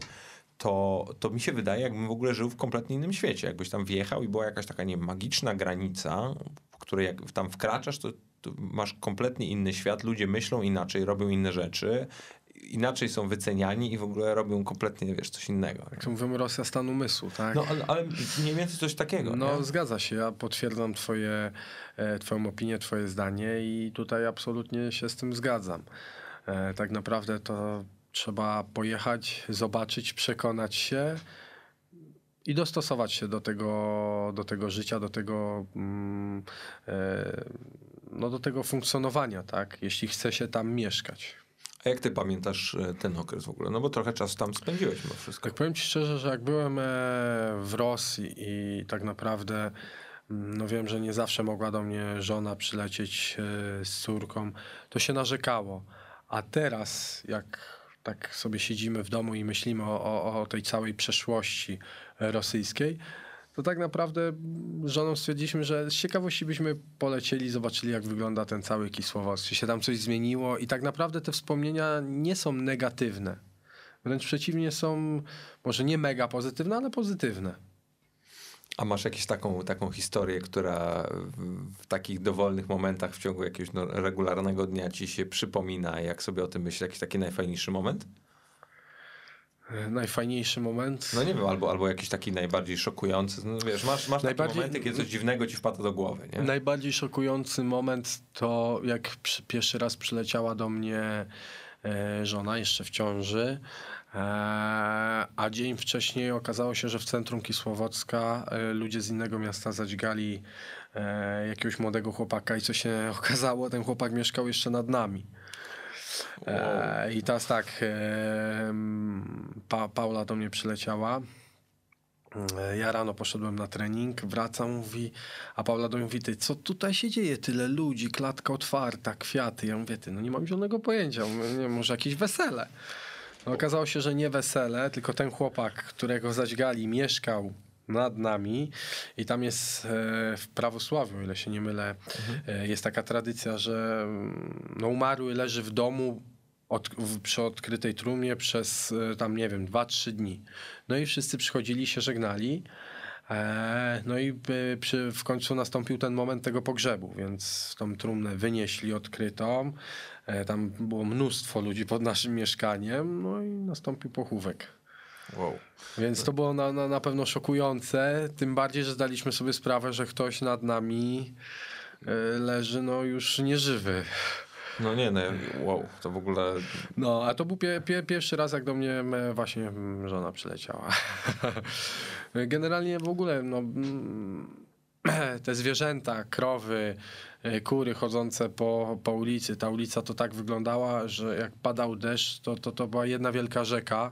to, to mi się wydaje, jakbym w ogóle żył w kompletnie innym świecie. Jakbyś tam wjechał i była jakaś taka nie magiczna granica, w której jak tam wkraczasz, to, to, masz kompletnie inny świat, ludzie myślą inaczej, robią inne rzeczy inaczej są wyceniani i w ogóle robią kompletnie, wiesz, coś innego. Jak mówimy, Rosja stan umysłu, tak? No, ale, ale mniej więcej coś takiego. No, nie? zgadza się. Ja potwierdzam twoje, e, twoją opinię, twoje zdanie i tutaj absolutnie się z tym zgadzam. E, tak naprawdę to trzeba pojechać, zobaczyć, przekonać się i dostosować się do tego, do tego życia, do tego, mm, e, no, do tego funkcjonowania, tak? Jeśli chce się tam mieszkać. A jak ty pamiętasz e, ten okres w ogóle? No bo trochę czasu tam spędziłeś mimo wszystko. Tak powiem ci szczerze, że jak byłem e, w Rosji i tak naprawdę mm, no wiem, że nie zawsze mogła do mnie żona przylecieć e, z córką, to się narzekało. A teraz, jak tak sobie siedzimy w domu i myślimy o, o, o tej całej przeszłości rosyjskiej, to to tak naprawdę z żoną stwierdziliśmy, że z ciekawości byśmy polecieli, zobaczyli jak wygląda ten cały Kisłowodz, czy się tam coś zmieniło i tak naprawdę te wspomnienia nie są negatywne. Wręcz przeciwnie są może nie mega pozytywne, ale pozytywne. A masz jakąś taką, taką historię, która w, w takich dowolnych momentach w ciągu jakiegoś no, regularnego dnia ci się przypomina, jak sobie o tym myślisz, jakiś taki najfajniejszy moment? E, Najfajniejszy moment. No nie wiem, albo, albo jakiś taki najbardziej szokujący. No wiesz, masz, masz Najbardziej- momenty, kiedy coś dziwnego ci wpada do głowy, nie? Najbardziej szokujący moment to jak przy, pierwszy raz przyleciała do mnie e, żona, jeszcze w ciąży, e, a dzień wcześniej okazało się, że w centrum Kisłowocka e, ludzie z innego miasta zadźgali e, jakiegoś młodego chłopaka i co się [LAUGHS] okazało, ten chłopak mieszkał jeszcze nad nami. E, I teraz tak, e, pa, Paula do mnie przyleciała. E, Ja rano poszedłem na trening, wracam, mówi, a Paula do mnie mówi, ty, co tutaj się dzieje? Tyle ludzi, klatka otwarta, kwiaty. Ja mówię, ty, no nie mam zielonego pojęcia, nie, może jakieś wesele. No, okazało się, że nie wesele, tylko ten chłopak, którego zaćgali, mieszkał nad nami i tam jest e, w prawosławiu, o ile się nie mylę, e, jest taka tradycja, że mm, no, umarły leży w domu od, w, przy odkrytej trumnie przez e, tam, nie wiem, 2-3 dni. No i wszyscy przychodzili, się żegnali. No i przy, w końcu nastąpił ten moment tego pogrzebu, więc tą trumnę wynieśli odkrytą. Tam było mnóstwo ludzi pod naszym mieszkaniem, no i nastąpił pochówek. Wow. Więc to było na, na, na pewno szokujące, tym bardziej, że zdaliśmy sobie sprawę, że ktoś nad nami e, leży no już nieżywy. No nie, no wow, to w ogóle... No, a to był pie, pie, pierwszy raz, jak do mnie właśnie żona przyleciała. [LAUGHS] Generalnie w ogóle, no, [CLEARS THROAT] te zwierzęta, krowy, e, kury chodzące po, po ulicy, ta ulica to tak wyglądała, że jak padał deszcz, to, to, to była jedna wielka rzeka.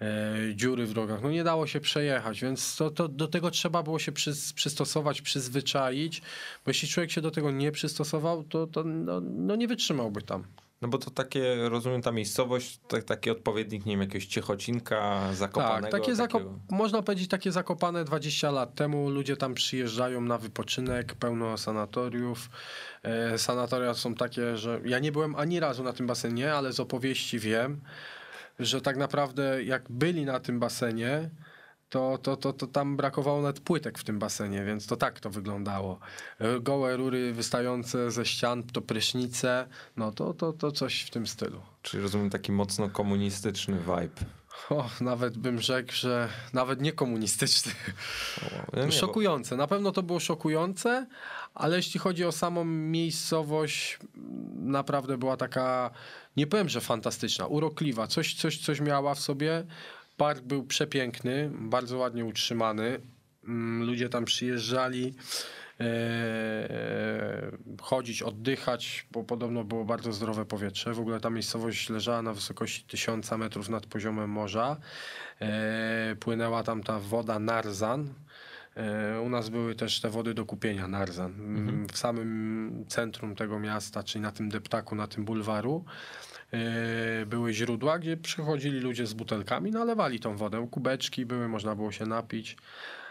E, Dziury w drogach. No nie dało się przejechać, więc to, to, do tego trzeba było się przys, przystosować, przyzwyczaić, bo jeśli człowiek się do tego nie przystosował, to, to no, no nie wytrzymałby tam. No bo to takie, rozumiem, ta miejscowość, tak, taki odpowiednik, nie wiem, jakiegoś Ciechocinka, Zakopanego. Tak, takie takiego... zakop- można powiedzieć takie zakopane 20 lat temu. Ludzie tam przyjeżdżają na wypoczynek, pełno sanatoriów. E, sanatoria są takie, że ja nie byłem ani razu na tym basenie, ale z opowieści wiem, że tak naprawdę jak byli na tym basenie, to, to, to, to tam brakowało nawet płytek w tym basenie, więc to tak to wyglądało. E, Gołe rury wystające ze ścian, to prysznice, no to, to, to coś w tym stylu. Czyli rozumiem taki mocno komunistyczny vibe. O, nawet bym rzekł, że nawet nie komunistyczny. O, nie, bo- Szokujące. Na pewno to było szokujące, ale jeśli chodzi o samą miejscowość, naprawdę była taka, nie powiem, że fantastyczna, urokliwa. Coś, coś, coś miała w sobie. Park był przepiękny, bardzo ładnie utrzymany. Mm, Ludzie tam przyjeżdżali chodzić, oddychać, bo podobno było bardzo zdrowe powietrze. W ogóle ta miejscowość leżała na wysokości 1000 metrów nad poziomem morza. E, Płynęła tam ta woda Narzan. E, U nas były też te wody do kupienia Narzan. Mm, W samym centrum tego miasta, czyli na tym deptaku, na tym bulwaru, były źródła, gdzie przychodzili ludzie z butelkami, nalewali tą wodę. Kubeczki były, można było się napić.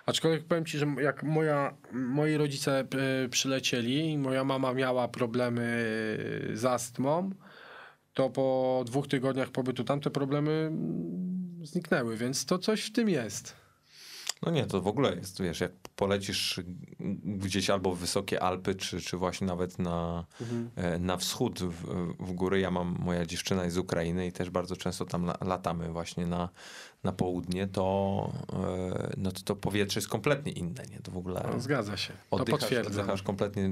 Aczkolwiek powiem ci, że jak moja, moi rodzice e, przylecieli i moja mama miała problemy z astmą, to po dwóch tygodniach pobytu tam te problemy mm, zniknęły, więc to coś w tym jest. No nie, to w ogóle jest, wiesz, jak polecisz gdzieś albo w wysokie Alpy, czy, czy właśnie nawet na, e, na wschód w, w góry. Ja mam, moja dziewczyna jest z Ukrainy i też bardzo często tam la- latamy właśnie na, na południe, to, e, no to to powietrze jest kompletnie inne, nie? To w ogóle No, zgadza się. To oddychasz, potwierdzam. oddychasz kompletnie,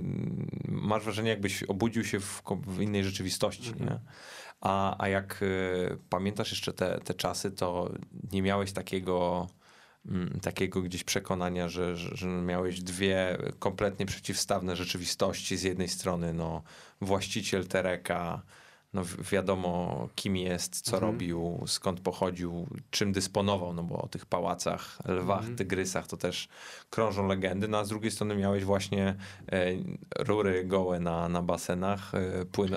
masz wrażenie jakbyś obudził się w, w innej rzeczywistości, Mhm. nie? A, a jak e, pamiętasz jeszcze te, te czasy, to nie miałeś takiego, mm, takiego gdzieś przekonania, że, że, że miałeś dwie kompletnie przeciwstawne rzeczywistości. Z jednej strony no, właściciel Tereka, no wi- wiadomo kim jest, co Mhm. robił, skąd pochodził, czym dysponował, no bo o tych pałacach, lwach, Mhm. tygrysach to też krążą legendy, no a z drugiej strony miałeś właśnie e, rury gołe na, na basenach, e, płyn,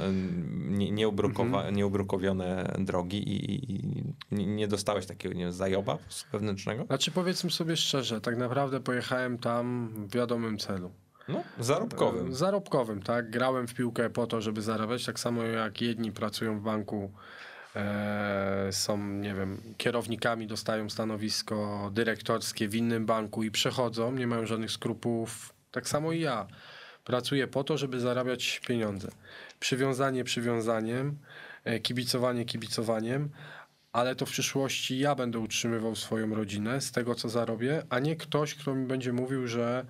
nie, nieubrukowa, Mhm. nieubrukowione drogi i, i nie, dostałeś takiego nie zajoba wewnętrznego? Znaczy powiedzmy sobie szczerze, tak naprawdę pojechałem tam w wiadomym celu. No, zarobkowym. E, Zarobkowym, tak. Grałem w piłkę po to, żeby zarabiać, tak samo jak jedni pracują w banku, e, są, nie wiem, kierownikami, dostają stanowisko dyrektorskie w innym banku i przechodzą, nie mają żadnych skrupułów. Tak samo i ja. Pracuję po to, żeby zarabiać pieniądze. Przywiązanie przywiązaniem, e, kibicowanie kibicowaniem, ale to w przyszłości ja będę utrzymywał swoją rodzinę z tego, co zarobię, a nie ktoś, kto mi będzie mówił, że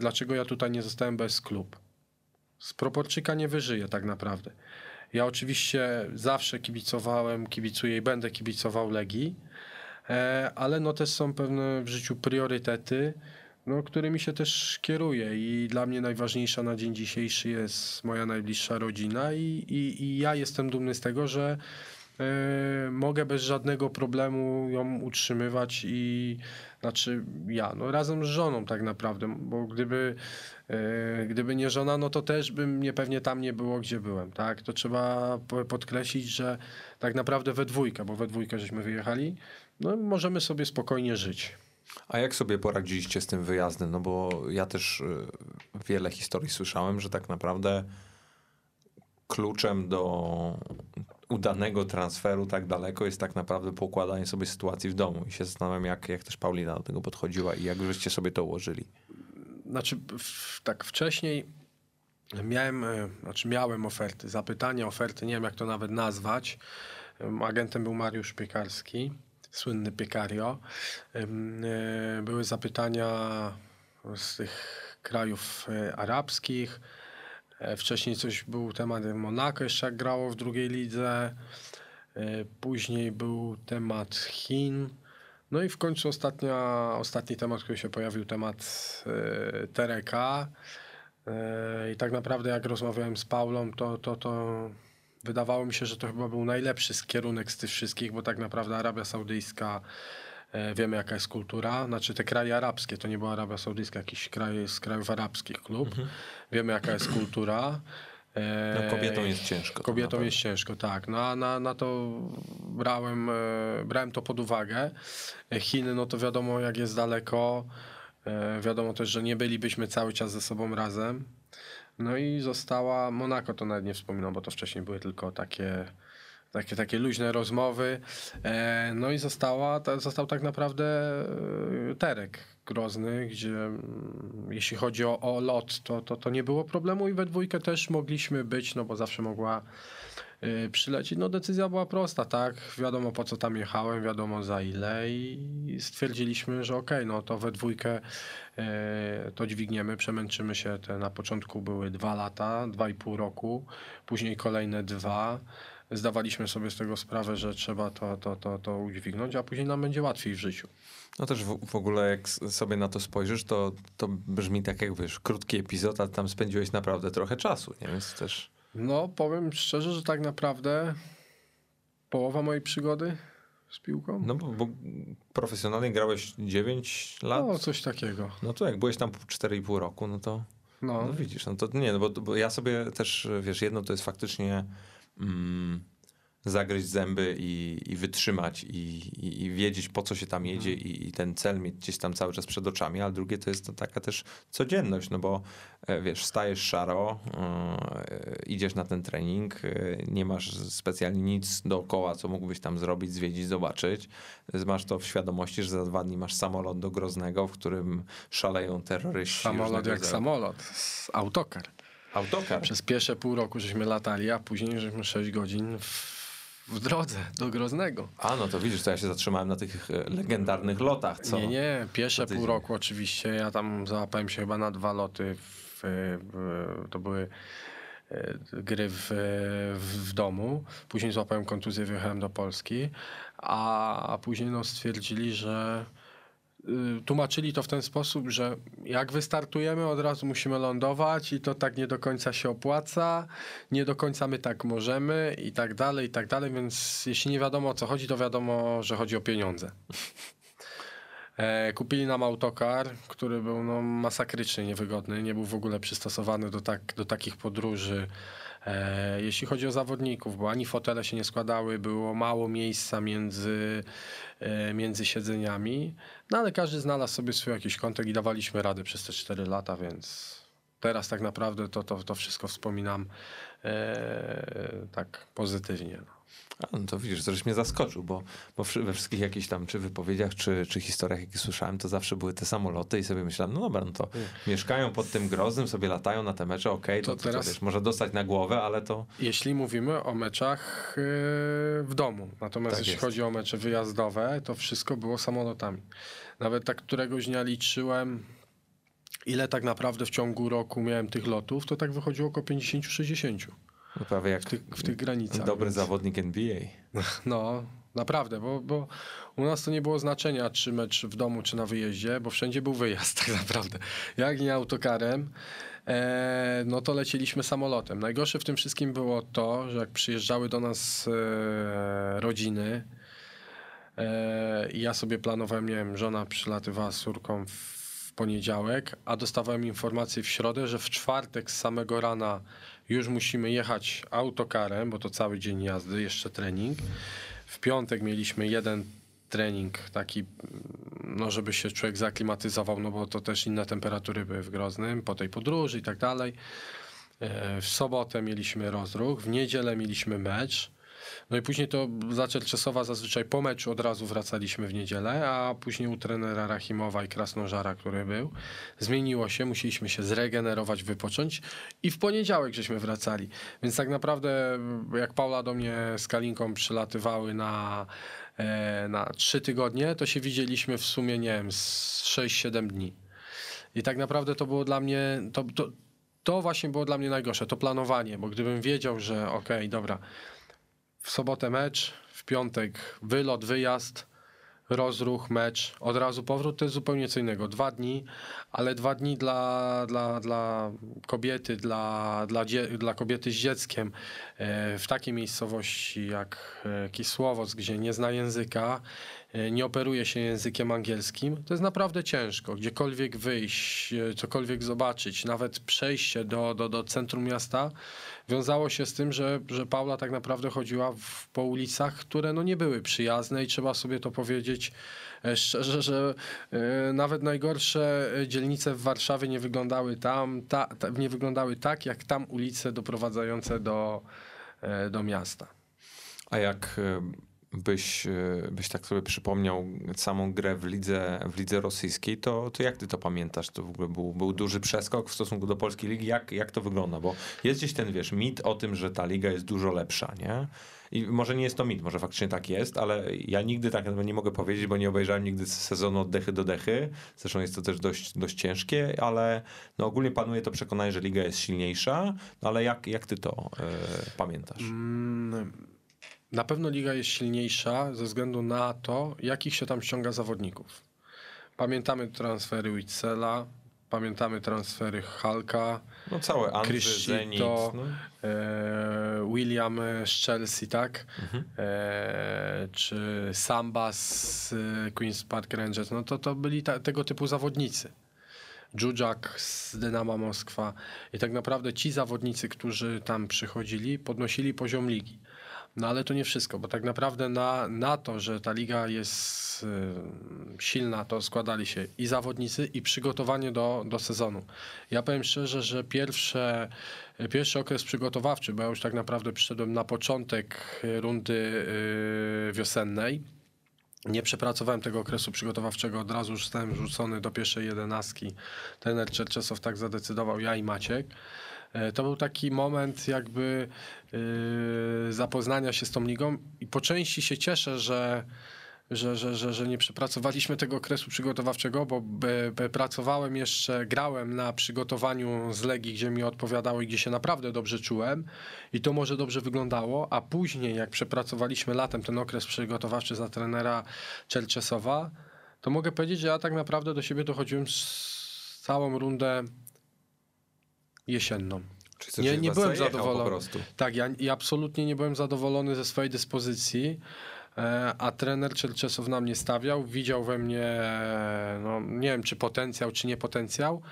dlaczego ja tutaj nie zostałem bez klub. Z proporczyka nie wyżyję tak naprawdę. Ja oczywiście zawsze kibicowałem, kibicuję i będę kibicował Legii, e, ale no też są pewne w życiu priorytety, no, którymi się też kieruję i dla mnie najważniejsza na dzień dzisiejszy jest moja najbliższa rodzina i, i, i ja jestem dumny z tego, że e, mogę bez żadnego problemu ją utrzymywać i znaczy ja, no razem z żoną tak naprawdę, bo gdyby, e, gdyby nie żona, no to też bym mnie pewnie tam nie było, gdzie byłem, tak? To trzeba po- podkreślić, że tak naprawdę we dwójkę, bo we dwójkę żeśmy wyjechali, no możemy sobie spokojnie żyć. A jak sobie poradziliście z tym wyjazdem? No bo ja też y, wiele historii słyszałem, że tak naprawdę kluczem do udanego transferu tak daleko jest tak naprawdę poukładanie sobie sytuacji w domu. I się zastanawiam, jak, jak też Paulina do tego podchodziła i jak żeście sobie to ułożyli. Znaczy, w, tak wcześniej miałem, e, znaczy miałem oferty, zapytania, oferty, nie wiem jak to nawet nazwać. Em, Agentem był Mariusz Piekarski, słynny Piekario. E, Były zapytania z tych krajów e, arabskich. E, Wcześniej coś był temat Monako, jeszcze jak grało w drugiej lidze. E, Później był temat Chin. No i w końcu ostatnia, ostatni temat, który się pojawił, temat e, Tereka. I tak naprawdę jak rozmawiałem z Paulą, to, to, to wydawało mi się, że to chyba był najlepszy kierunek z tych wszystkich, bo tak naprawdę Arabia Saudyjska, wiemy jaka jest kultura, znaczy te kraje arabskie, to nie była Arabia Saudyjska, jakiś kraj z krajów arabskich klub. Wiemy jaka jest kultura. E, No, kobietom jest ciężko. Kobietom jest ciężko, tak. No, na, na to brałem, e, brałem to pod uwagę. E, Chiny, no to wiadomo jak jest daleko. E, Wiadomo też, że nie bylibyśmy cały czas ze sobą razem. No i została Monako, to nawet nie wspominam, bo to wcześniej były tylko takie, takie, takie luźne rozmowy. E, No i została, ta, został tak naprawdę e, Terek Grozny, gdzie mm, jeśli chodzi o, o lot, to, to, to nie było problemu i we dwójkę też mogliśmy być, no bo zawsze mogła y, przylecieć. No decyzja była prosta, tak? Wiadomo po co tam jechałem, wiadomo za ile i stwierdziliśmy, że okej, no to we dwójkę to dźwigniemy, przemęczymy się. Te na początku były dwa lata, dwa i pół roku, później kolejne dwa. Zdawaliśmy sobie z tego sprawę, że trzeba to, to, to, to udźwignąć, a później nam będzie łatwiej w życiu. No też w, w ogóle jak sobie na to spojrzysz, to, to brzmi tak jak wiesz, krótki epizod, a tam spędziłeś naprawdę trochę czasu, nie? Więc też... No, powiem szczerze, że tak naprawdę połowa mojej przygody z piłką. No bo, bo profesjonalnie grałeś 9 lat. No, coś takiego. No to jak byłeś tam 4,5 roku, no to No, no widzisz, no to nie, no bo, bo ja sobie też, wiesz, jedno to jest faktycznie mm, zagryźć zęby i, i wytrzymać i, i, i wiedzieć po co się tam jedzie i, i ten cel mieć gdzieś tam cały czas przed oczami, ale drugie to jest to taka też codzienność, no bo e, wiesz, stajesz szaro, e, idziesz na ten trening, e, nie masz specjalnie nic dookoła, co mógłbyś tam zrobić, zwiedzić, zobaczyć. Masz to w świadomości, że za dwa dni masz samolot do Groznego, w którym szaleją terroryści. samolot jak samolot, autokar. Autokar. Przez pierwsze pół roku żeśmy latali, a później żeśmy 6 godzin w, w drodze do Groznego. A, no to widzisz, to ja się zatrzymałem na tych e, legendarnych lotach, co? Nie, nie, pierwsze pół roku oczywiście. Ja tam załapałem się chyba na dwa loty. W, w, to były e, gry w, w, domu. Później złapałem kontuzję, wyjechałem do Polski. A, a później no, stwierdzili, że tłumaczyli to w ten sposób, że jak wystartujemy, od razu musimy lądować i to tak nie do końca się opłaca, nie do końca my tak możemy i tak dalej, i tak dalej, więc jeśli nie wiadomo o co chodzi, to wiadomo, że chodzi o pieniądze. [LAUGHS] E, kupili nam autokar, który był no, masakrycznie niewygodny, nie był w ogóle przystosowany do, tak, do takich podróży. E, jeśli chodzi o zawodników, bo ani fotele się nie składały, było mało miejsca między, e, między siedzeniami, no ale każdy znalazł sobie swój jakiś kątek i dawaliśmy radę przez te 4 lata, więc teraz tak naprawdę to, to, to wszystko wspominam e, tak pozytywnie. No. A, no to widzisz, żeś mnie zaskoczył, bo, bo we wszystkich jakichś tam czy wypowiedziach, czy, czy historiach, jakie słyszałem, to zawsze były te samoloty i sobie myślałem, no dobra, no to hmm. mieszkają pod tym groznym, sobie latają na te mecze, okej, okay, to, to, teraz, wiesz, może dostać na głowę, ale to... Jeśli mówimy o meczach yy, w domu, natomiast tak jeśli jest. chodzi o mecze wyjazdowe, to wszystko było samolotami. Nawet tak któregoś dnia liczyłem, ile tak naprawdę w ciągu roku miałem tych lotów, to tak wychodziło około 50-60. No prawie jak w tych, w tych granicach. Dobry więc... zawodnik NBA. [LAUGHS] No, naprawdę, bo, bo u nas to nie było znaczenia, czy mecz w domu, czy na wyjeździe, bo wszędzie był wyjazd [LAUGHS] tak naprawdę. Jak nie autokarem, e, no to lecieliśmy samolotem. Najgorsze w tym wszystkim było to, że jak przyjeżdżały do nas e, rodziny, e, i ja sobie planowałem, nie wiem, żona przylatywała z córką w poniedziałek, a dostawałem informację w środę, że w czwartek z samego rana już musimy jechać autokarem, bo to cały dzień jazdy, jeszcze trening. W piątek mieliśmy jeden trening taki, no żeby się człowiek zaklimatyzował, no bo to też inne temperatury były w Groznym, po tej podróży i tak dalej. E, w sobotę mieliśmy rozruch, w niedzielę mieliśmy mecz. No i później to za Czerczesowa zazwyczaj po meczu od razu wracaliśmy w niedzielę, a później u trenera Rachimowa i Krasnożara, który był, zmieniło się, musieliśmy się zregenerować, wypocząć i w poniedziałek żeśmy wracali. Więc tak naprawdę jak Paula do mnie z Kalinką przylatywały na e, na trzy tygodnie, to się widzieliśmy w sumie, nie wiem, z 6-7 dni. I tak naprawdę to było dla mnie, to, to, to właśnie było dla mnie najgorsze, to planowanie, bo gdybym wiedział, że okej, okay, dobra, w sobotę mecz, w piątek wylot, wyjazd, rozruch, mecz, od razu powrót, to jest zupełnie co innego. Dwa dni, ale dwa dni dla, dla, dla kobiety, dla, dla, dla kobiety z dzieckiem e, w takiej miejscowości jak e, Kisłowoc, gdzie nie zna języka, e, nie operuje się językiem angielskim, to jest naprawdę ciężko. Gdziekolwiek wyjść, cokolwiek zobaczyć, nawet przejście do, do, do centrum miasta, wiązało się z tym, że, że Paula tak naprawdę chodziła w, po ulicach, które no nie były przyjazne i trzeba sobie to powiedzieć szczerze, że nawet najgorsze dzielnice w Warszawie nie wyglądały tam, ta, ta, nie wyglądały tak, jak tam ulice doprowadzające do, e, do miasta. A jak byś, e, byś tak sobie przypomniał samą grę w lidze, w lidze rosyjskiej, to, to jak ty to pamiętasz? To w ogóle był, był duży przeskok w stosunku do polskiej ligi. Jak, jak to wygląda? Bo jest gdzieś ten, wiesz, mit o tym, że ta liga jest dużo lepsza, nie? I może nie jest to mit, może faktycznie tak jest, ale ja nigdy tak nie mogę powiedzieć, bo nie obejrzałem nigdy sezonu od dechy do dechy. Zresztą jest to też dość, dość ciężkie, ale no ogólnie panuje to przekonanie, że liga jest silniejsza. No ale jak, jak ty to e, pamiętasz? Mm na pewno liga jest silniejsza ze względu na to, jakich się tam ściąga zawodników. Pamiętamy transfery Witzela, pamiętamy transfery Halka, no całe Andrzy, Zenit, no. e, William z Chelsea, tak? Mhm. E, czy Samba z e, Queen's Park Rangers, no to to byli ta, tego typu zawodnicy. Dżudżak z Dynama Moskwa i tak naprawdę ci zawodnicy, którzy tam przychodzili, podnosili poziom ligi. No ale to nie wszystko, bo tak naprawdę na, na to, że ta liga jest y, silna, to składali się i zawodnicy, i przygotowanie do, do sezonu. Ja powiem szczerze, że pierwsze, pierwszy okres przygotowawczy, bo ja już tak naprawdę przyszedłem na początek rundy y, wiosennej, nie przepracowałem tego okresu przygotowawczego, od razu zostałem rzucony do pierwszej jedenastki. Trener Czerczesow tak zadecydował, ja i Maciek. E, to był taki moment jakby yy, zapoznania się z tą ligą i po części się cieszę, że że, że, że, że nie przepracowaliśmy tego okresu przygotowawczego, bo by, by pracowałem jeszcze, grałem na przygotowaniu z Legii, gdzie mi odpowiadało i gdzie się naprawdę dobrze czułem i to może dobrze wyglądało, a później jak przepracowaliśmy latem ten okres przygotowawczy za trenera Czerczesowa, to mogę powiedzieć, że ja tak naprawdę do siebie dochodziłem z całą rundę jesienną. Czyli Nie- nie byłem zadowolony. Tak, ja, ja absolutnie nie byłem zadowolony ze swojej dyspozycji, e, a trener Czerczesow na mnie stawiał, widział we mnie, e, no, nie wiem czy potencjał, czy nie potencjał,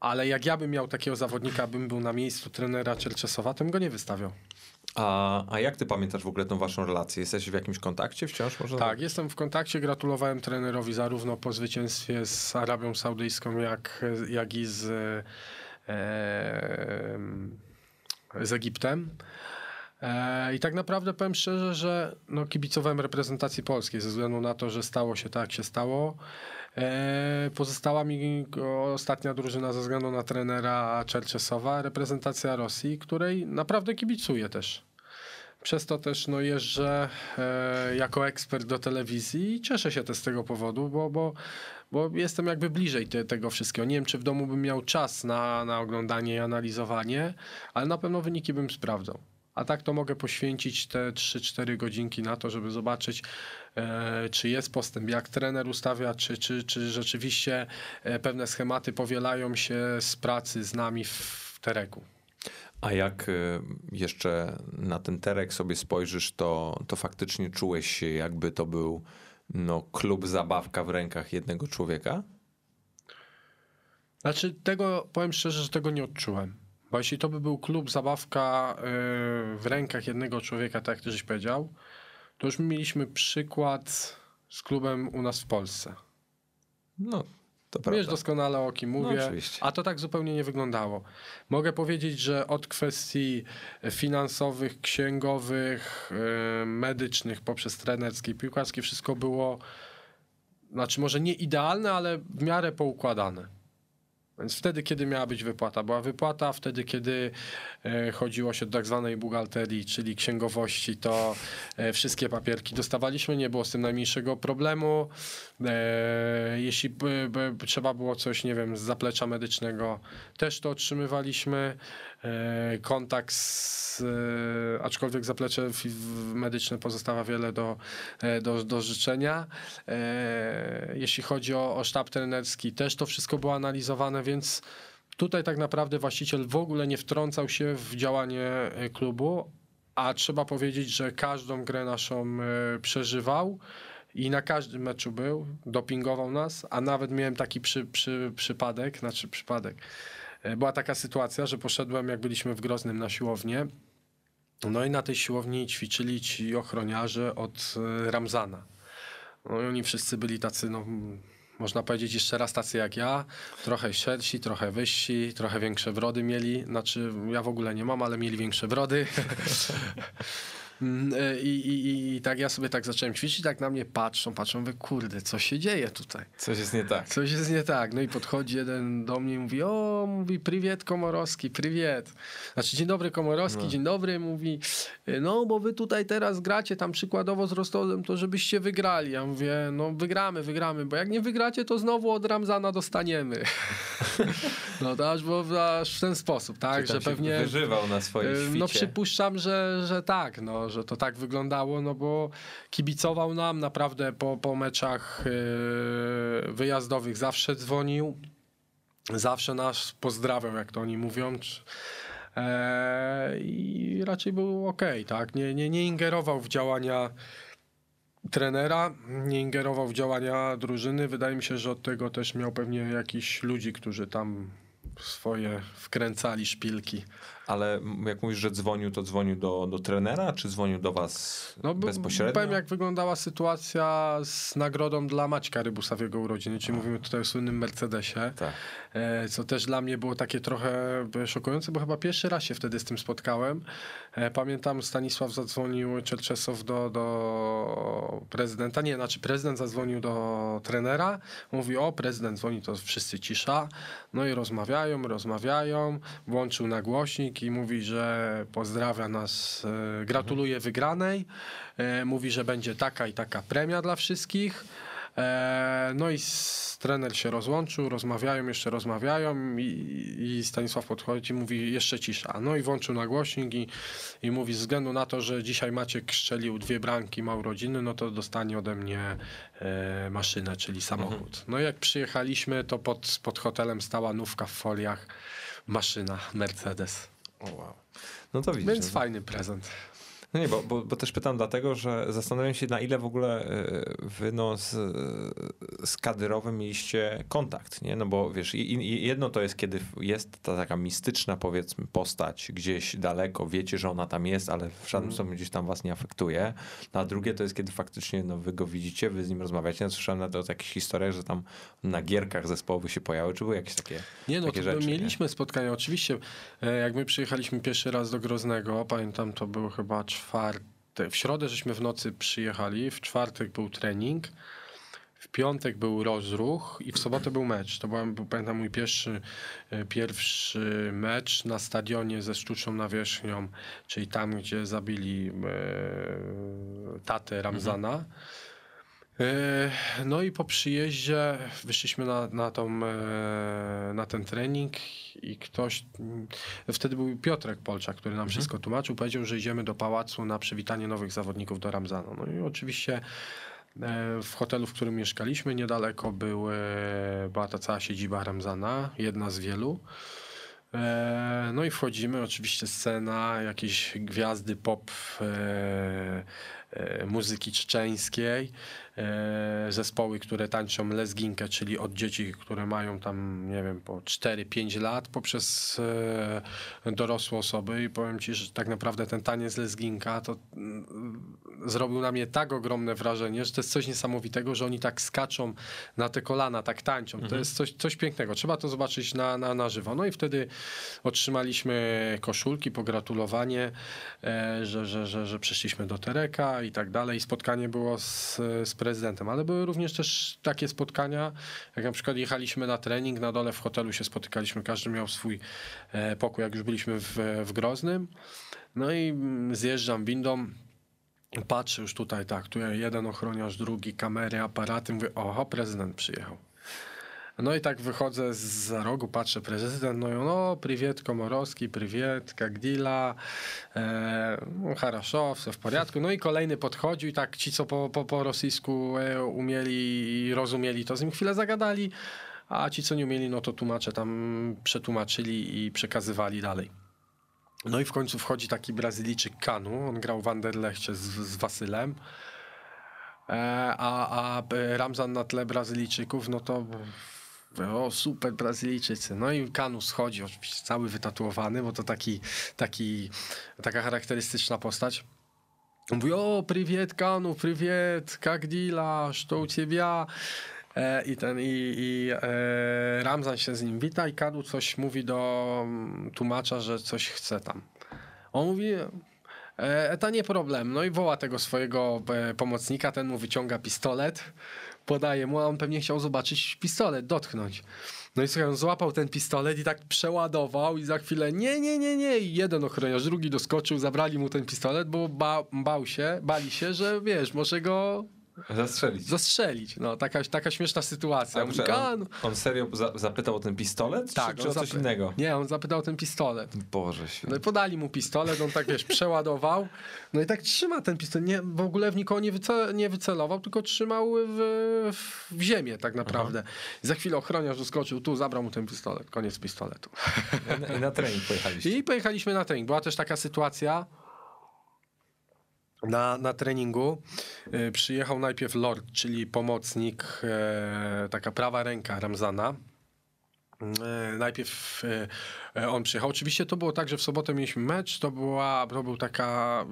ale jak ja bym miał takiego zawodnika, bym był na miejscu trenera Czerczesowa, to bym go nie wystawiał. A, a jak ty pamiętasz w ogóle tą waszą relację? Jesteś w jakimś kontakcie wciąż? Może? Tak, jestem w kontakcie, gratulowałem trenerowi zarówno po zwycięstwie z Arabią Saudyjską, jak, jak i z, z Egiptem. E, I tak naprawdę powiem szczerze, że no, kibicowałem reprezentacji polskiej ze względu na to, że stało się tak, się stało. E, pozostała mi ostatnia drużyna ze względu na trenera Czerczesowa, reprezentacja Rosji, której naprawdę kibicuję też. Przez to też no, jeżdżę e, jako ekspert do telewizji i cieszę się też z tego powodu, bo, bo, bo jestem jakby bliżej te, tego wszystkiego. Nie wiem, czy w domu bym miał czas na, na oglądanie i analizowanie, ale na pewno wyniki bym sprawdzał. A tak to mogę poświęcić te 3-4 godzinki na to, żeby zobaczyć, e, czy jest postęp, jak trener ustawia, czy, czy, czy rzeczywiście e, pewne schematy powielają się z pracy z nami w, w Tereku. A jak y, jeszcze na ten terek sobie spojrzysz, to, to faktycznie czułeś się, jakby to był no, klub zabawka w rękach jednego człowieka? Znaczy, tego powiem szczerze, że tego nie odczułem. Bo jeśli to by był klub, zabawka yy, w rękach jednego człowieka, tak jak ty żeś powiedział, to już mieliśmy przykład z klubem u nas w Polsce. No, to Wiesz prawda. doskonale o kim mówię, oczywiście. a to tak zupełnie nie wyglądało. Mogę powiedzieć, że od kwestii finansowych, księgowych, yy, medycznych, poprzez trenerskie, piłkarskie, wszystko było, znaczy może nie idealne, ale w miarę poukładane. Więc wtedy, kiedy miała być wypłata, była wypłata, wtedy, kiedy e, chodziło się do tak zwanej bugalterii, czyli księgowości, to e, wszystkie papierki dostawaliśmy, nie było z tym najmniejszego problemu. E, jeśli trzeba było coś, nie wiem, z zaplecza medycznego, też to otrzymywaliśmy. E, kontakt z, e, aczkolwiek zaplecze medyczne pozostawia wiele do, e, do, do życzenia. Jeśli chodzi o, o sztab trenerski, też to wszystko było analizowane, więc tutaj tak naprawdę właściciel w ogóle nie wtrącał się w działanie klubu, a trzeba powiedzieć, że każdą grę naszą przeżywał. I na każdym meczu był, dopingował nas, a nawet miałem taki przy, przy, przypadek, znaczy przypadek. E, Była taka sytuacja, że poszedłem, jak byliśmy w Groznym na siłownię. No i na tej siłowni ćwiczyli ci ochroniarze od e, Ramzana. No i oni wszyscy byli tacy, no, można powiedzieć jeszcze raz tacy jak ja. Trochę szersi, trochę wyżsi, trochę większe brody mieli. Znaczy, ja w ogóle nie mam, ale mieli większe brody. [LAUGHS] Mm, e, I, i, i, tak ja sobie tak zacząłem ćwiczyć, tak na mnie patrzą, patrzą, mówię, kurde, co się dzieje tutaj? Coś jest nie tak. Coś jest nie tak. No i podchodzi jeden do mnie i mówi, o, mówi, prywiet Komorowski, prywiet. Znaczy, dzień dobry Komorowski, No. dzień dobry, mówi, no bo wy tutaj teraz gracie tam przykładowo z Rostowem, to żebyście wygrali. Ja mówię, no wygramy, wygramy, bo jak nie wygracie, to znowu od Ramzana dostaniemy. [LAUGHS] no to aż, bo, aż w ten sposób, tak, że pewnie... wyżywał na swojej E, świcie. No przypuszczam, że, że tak, no, że to tak wyglądało, no bo kibicował nam naprawdę po, po meczach e, wyjazdowych, zawsze dzwonił, zawsze nas pozdrawiał, jak to oni mówią. E, I raczej był ok, tak? Nie, nie, nie ingerował w działania trenera, nie ingerował w działania drużyny. Wydaje mi się, że od tego też miał pewnie jakichś ludzi, którzy tam swoje wkręcali szpilki. Ale jak mówisz, że dzwonił, to dzwonił do, do trenera, czy dzwonił do was No, bezpośrednio? Powiem, jak wyglądała sytuacja z nagrodą dla Maćka Rybusa w jego urodziny, czyli mówimy tutaj o słynnym Mercedesie, Tak. E, co też dla mnie było takie trochę e, szokujące, bo chyba pierwszy raz się wtedy z tym spotkałem. E, Pamiętam, Stanisław zadzwonił Czerczesow do, do prezydenta, nie, znaczy prezydent zadzwonił do trenera, mówi, o, prezydent dzwoni, to wszyscy cisza, no i rozmawiają, rozmawiają, włączył nagłośnik i mówi, że pozdrawia nas, gratuluje wygranej, mówi, że będzie taka i taka premia dla wszystkich, no i trener się rozłączył, rozmawiają, jeszcze rozmawiają i, i Stanisław podchodzi mówi jeszcze cisza. No i włączył nagłośnik i, i mówi, ze względu na to, że dzisiaj Maciek strzelił dwie bramki, ma urodziny, no to dostanie ode mnie e, maszynę, czyli samochód. No i jak przyjechaliśmy, to pod, pod hotelem stała nówka w foliach, maszyna Mercedes. O, wow. No to widzisz. Więc no, fajny prezent. No nie, bo, bo, bo też pytam dlatego, że zastanawiam się na ile w ogóle e, wy no, z, z kadyrowym mieliście kontakt, nie? No bo wiesz, jedno to jest, kiedy jest ta taka mistyczna powiedzmy postać gdzieś daleko, wiecie, że ona tam jest, ale w żadnym stopniu gdzieś tam was nie afektuje. No, a drugie to jest, kiedy faktycznie no, wy go widzicie, wy z nim rozmawiacie. Ja słyszałem nawet o jakichś historiach, że tam na gierkach zespołowych się pojawiły, czy były jakieś takie Nie no, takie to rzeczy, nie? mieliśmy spotkania. Oczywiście, e, jak my przyjechaliśmy pierwszy raz do Groznego, pamiętam, to było chyba czwartek. W środę żeśmy w nocy przyjechali, w czwartek był trening, w piątek był rozruch i w sobotę był mecz. To był, pamiętam, mój pierwszy, e, pierwszy mecz na stadionie ze sztuczną nawierzchnią, czyli tam, gdzie zabili e, tatę Ramzana. E, No i po przyjeździe wyszliśmy na, na, tą, e, na ten trening i ktoś, mm, wtedy był Piotrek Polczak, który nam wszystko tłumaczył, powiedział, że idziemy do pałacu na przywitanie nowych zawodników do Ramzana. No i oczywiście e, w hotelu, w którym mieszkaliśmy, niedaleko był, e, była ta cała siedziba Ramzana, jedna z wielu. E, No i wchodzimy, oczywiście scena, jakieś gwiazdy pop, e, e, muzyki czeczeńskiej, e, zespoły, które tańczą lesginkę, czyli od dzieci, które mają tam, nie wiem, po 4-5 lat, poprzez e, dorosłe osoby i powiem ci, że tak naprawdę ten taniec lesginka to mm, zrobił na mnie tak ogromne wrażenie, że to jest coś niesamowitego, że oni tak skaczą na te kolana, tak tańczą. To jest coś, coś pięknego. Trzeba to zobaczyć na, na, na żywo. No i wtedy otrzymaliśmy koszulki, pogratulowanie, e, że, że, że, że przyszliśmy do Tereka i tak dalej. Spotkanie było z, z prezydentem, ale były również też takie spotkania, jak na przykład jechaliśmy na trening, na dole w hotelu się spotykaliśmy, każdy miał swój e, pokój, jak już byliśmy w, w Groznym. No i mm, zjeżdżam windą, patrzę już tutaj, tak, tu jeden ochroniarz, drugi, kamery, aparaty, mówię, oho, prezydent przyjechał. No i tak wychodzę z rogu, patrzę prezydent, no i no, prywiet Komorowski, prywiet Kagdila, e, Haraszow, w porządku. No i kolejny podchodził i tak ci, co po, po, po rosyjsku e, umieli i rozumieli, to z nim chwilę zagadali, a ci, co nie umieli, no to tłumacze tam przetłumaczyli i przekazywali dalej. No i w końcu wchodzi taki Brazylijczyk Kanu, on grał w Anderlechcie z, z Wasylem, e, a, a Ramzan na tle Brazylijczyków, no to o super Brazylijczycy. No i Kanu schodzi, oczywiście cały wytatuowany, bo to taki, taki, taka charakterystyczna postać. Mówi, o, prywiet Kanu, prywiet, jak dila, co u ciebie? E, I ten, i, i e, Ramzan się z nim wita i Kanu coś mówi do mm, tłumacza, że coś chce tam. On mówi, e, to nie problem. No i woła tego swojego e, pomocnika, ten mu wyciąga pistolet, podaje mu, a on pewnie chciał zobaczyć pistolet, dotknąć. No i słuchaj, on złapał ten pistolet i tak przeładował i za chwilę nie, nie, nie, nie. I jeden ochroniarz, drugi doskoczył, zabrali mu ten pistolet, bo ba, bał się, bali się, że wiesz, może go Zastrzelić. zastrzelić. No, taka, taka śmieszna sytuacja. On, on serio za, zapytał o ten pistolet? Tak, czy, czy o coś innego? Nie, on zapytał o ten pistolet. Boże No święty. i podali mu pistolet, on tak wiesz, przeładował. No i tak trzyma ten pistolet. Nie, w ogóle w nikogo nie, wyce, nie wycelował, tylko trzymał w, w, w ziemię tak naprawdę. I za chwilę ochroniarz doskoczył tu, zabrał mu ten pistolet. Koniec pistoletu. I na, I na trening pojechaliście. I pojechaliśmy na trening. Była też taka sytuacja. Na, na treningu y, przyjechał najpierw Lord, czyli pomocnik, e, taka prawa ręka Ramzana. E, Najpierw e, on przyjechał. Oczywiście to było tak, że w sobotę mieliśmy mecz, to, była, to był taka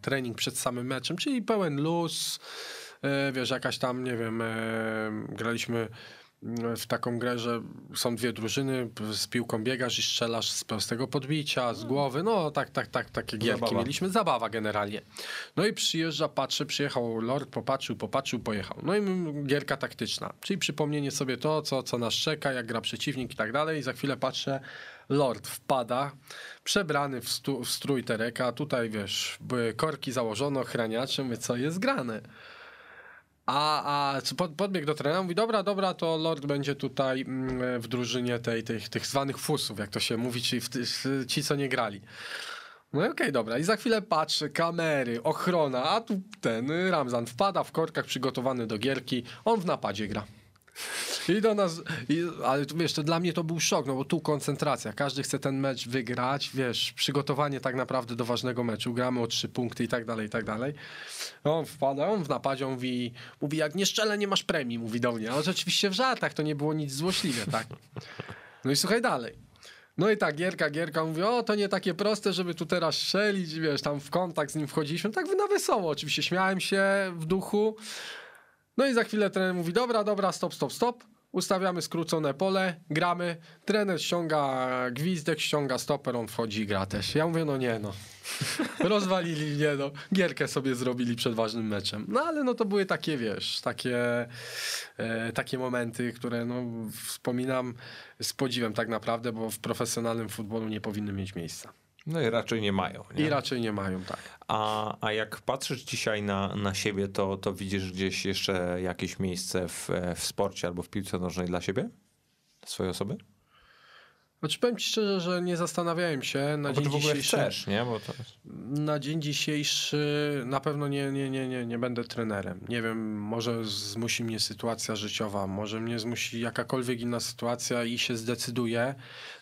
trening przed samym meczem, czyli pełen luz, wiesz, jakaś tam, nie wiem, graliśmy w taką grę, że są dwie drużyny, z piłką biegasz i strzelasz z prostego podbicia, z głowy, no tak, tak, tak, takie gierki Zabawa. mieliśmy, zabawa generalnie. No i przyjeżdża, patrzy, przyjechał Lord, popatrzył, popatrzył, pojechał. No i gierka taktyczna, czyli przypomnienie sobie to, co, co nas czeka, jak gra przeciwnik i tak dalej i za chwilę patrzę, Lord wpada, przebrany w, stu, w strój Tereka, tutaj wiesz, korki założone, ochraniacze, mówię, co jest grane. A, a pod, podbiegł do trenera, mówi, dobra, dobra, to Lord będzie tutaj mm, w drużynie tej, tych, tych zwanych fusów, jak to się mówi, w, ci, co nie grali. No okej, okay, dobra. I za chwilę patrzę, kamery, ochrona, a tu ten Ramzan wpada w korkach przygotowany do gierki, on w napadzie gra. I do nas, i, ale wiesz, to dla mnie to był szok, no bo tu koncentracja, każdy chce ten mecz wygrać, wiesz, przygotowanie tak naprawdę do ważnego meczu, gramy o trzy punkty i tak dalej, i tak dalej. On wpada, on w napadzie, on mówi, mówi jak nie szczelę, nie masz premii, mówi do mnie, ale rzeczywiście w żartach to nie było nic złośliwe, tak. No i słuchaj dalej. No i tak, Gierka, Gierka mówi, o, to nie takie proste, żeby tu teraz strzelić, wiesz, tam w kontakt z nim wchodziliśmy, tak na wesoło, oczywiście śmiałem się w duchu, no i za chwilę trener mówi, dobra, dobra, stop, stop, stop. Ustawiamy skrócone pole, gramy. Trener ściąga gwizdek, ściąga stoper, on wchodzi i gra też. Ja mówię, no nie no. [LAUGHS] Rozwalili mnie, no. Gierkę sobie zrobili przed ważnym meczem. No ale no to były takie, wiesz, takie, e, takie momenty, które no wspominam z podziwem tak naprawdę, bo w profesjonalnym futbolu nie powinny mieć miejsca. No i raczej nie mają. Nie? I raczej nie mają, tak. A, a jak patrzysz dzisiaj na, na siebie, to, to widzisz gdzieś jeszcze jakieś miejsce w, w sporcie albo w piłce nożnej dla siebie? Swojej osoby? Znaczy powiem ci szczerze, że nie zastanawiałem się na dzień w ogóle dzisiejszy. Chcesz, nie? Bo to... Na dzień dzisiejszy na pewno nie, nie, nie, nie, nie będę trenerem. Nie wiem, może zmusi mnie sytuacja życiowa, może mnie zmusi jakakolwiek inna sytuacja i się zdecyduję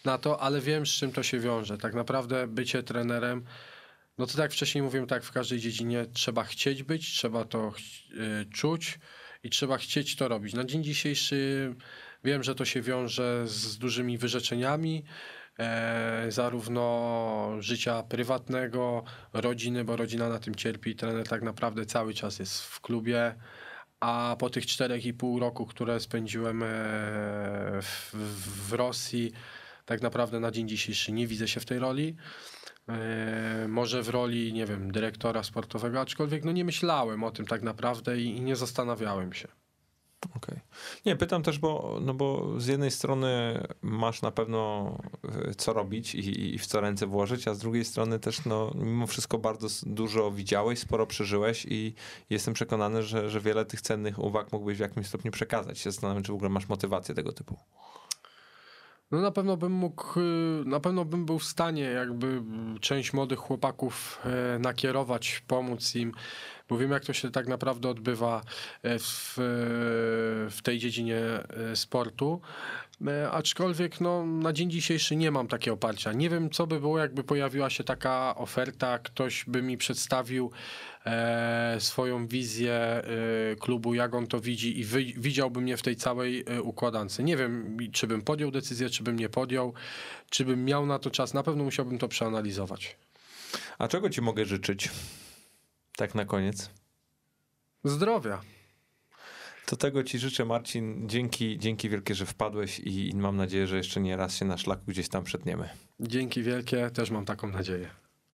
na to, ale wiem, z czym to się wiąże. Tak naprawdę bycie trenerem, no to tak jak wcześniej mówiłem, tak w każdej dziedzinie trzeba chcieć być, trzeba to yy, czuć i trzeba chcieć to robić. Na dzień dzisiejszy Wiem, że to się wiąże z dużymi wyrzeczeniami, e, zarówno życia prywatnego, rodziny, bo rodzina na tym cierpi. Trener tak naprawdę cały czas jest w klubie. A po tych czterech i pół roku, które spędziłem e, w, w Rosji, tak naprawdę na dzień dzisiejszy nie widzę się w tej roli. E, może w roli, nie wiem, dyrektora sportowego, aczkolwiek no nie myślałem o tym tak naprawdę i, i nie zastanawiałem się. Okej. Okay. Nie, pytam też, bo, no bo z jednej strony masz na pewno e, co robić i, i, w co ręce włożyć, a z drugiej strony też no, mimo wszystko bardzo dużo widziałeś, sporo przeżyłeś i jestem przekonany, że, że wiele tych cennych uwag mógłbyś w jakimś stopniu przekazać. Się zastanawiam, czy w ogóle masz motywację tego typu. No na pewno bym mógł, y, na pewno bym był w stanie jakby część młodych chłopaków e, nakierować, pomóc im wiem, jak to się tak naprawdę odbywa e, w, w tej dziedzinie e, sportu. E, aczkolwiek no, na dzień dzisiejszy nie mam takiego oparcia. Nie wiem, co by było, jakby pojawiła się taka oferta, ktoś by mi przedstawił e, swoją wizję e, klubu, jak on to widzi i wy, widziałby mnie w tej całej e, układance. Nie wiem, czy bym podjął decyzję, czy bym nie podjął, czy bym miał na to czas. Na pewno musiałbym to przeanalizować. A czego ci mogę życzyć? Tak na koniec. Zdrowia. To tego ci życzę, Marcin. Dzięki, dzięki wielkie, że wpadłeś i mam nadzieję, że jeszcze nie raz się na szlaku gdzieś tam przetniemy. Dzięki wielkie, też mam taką nadzieję.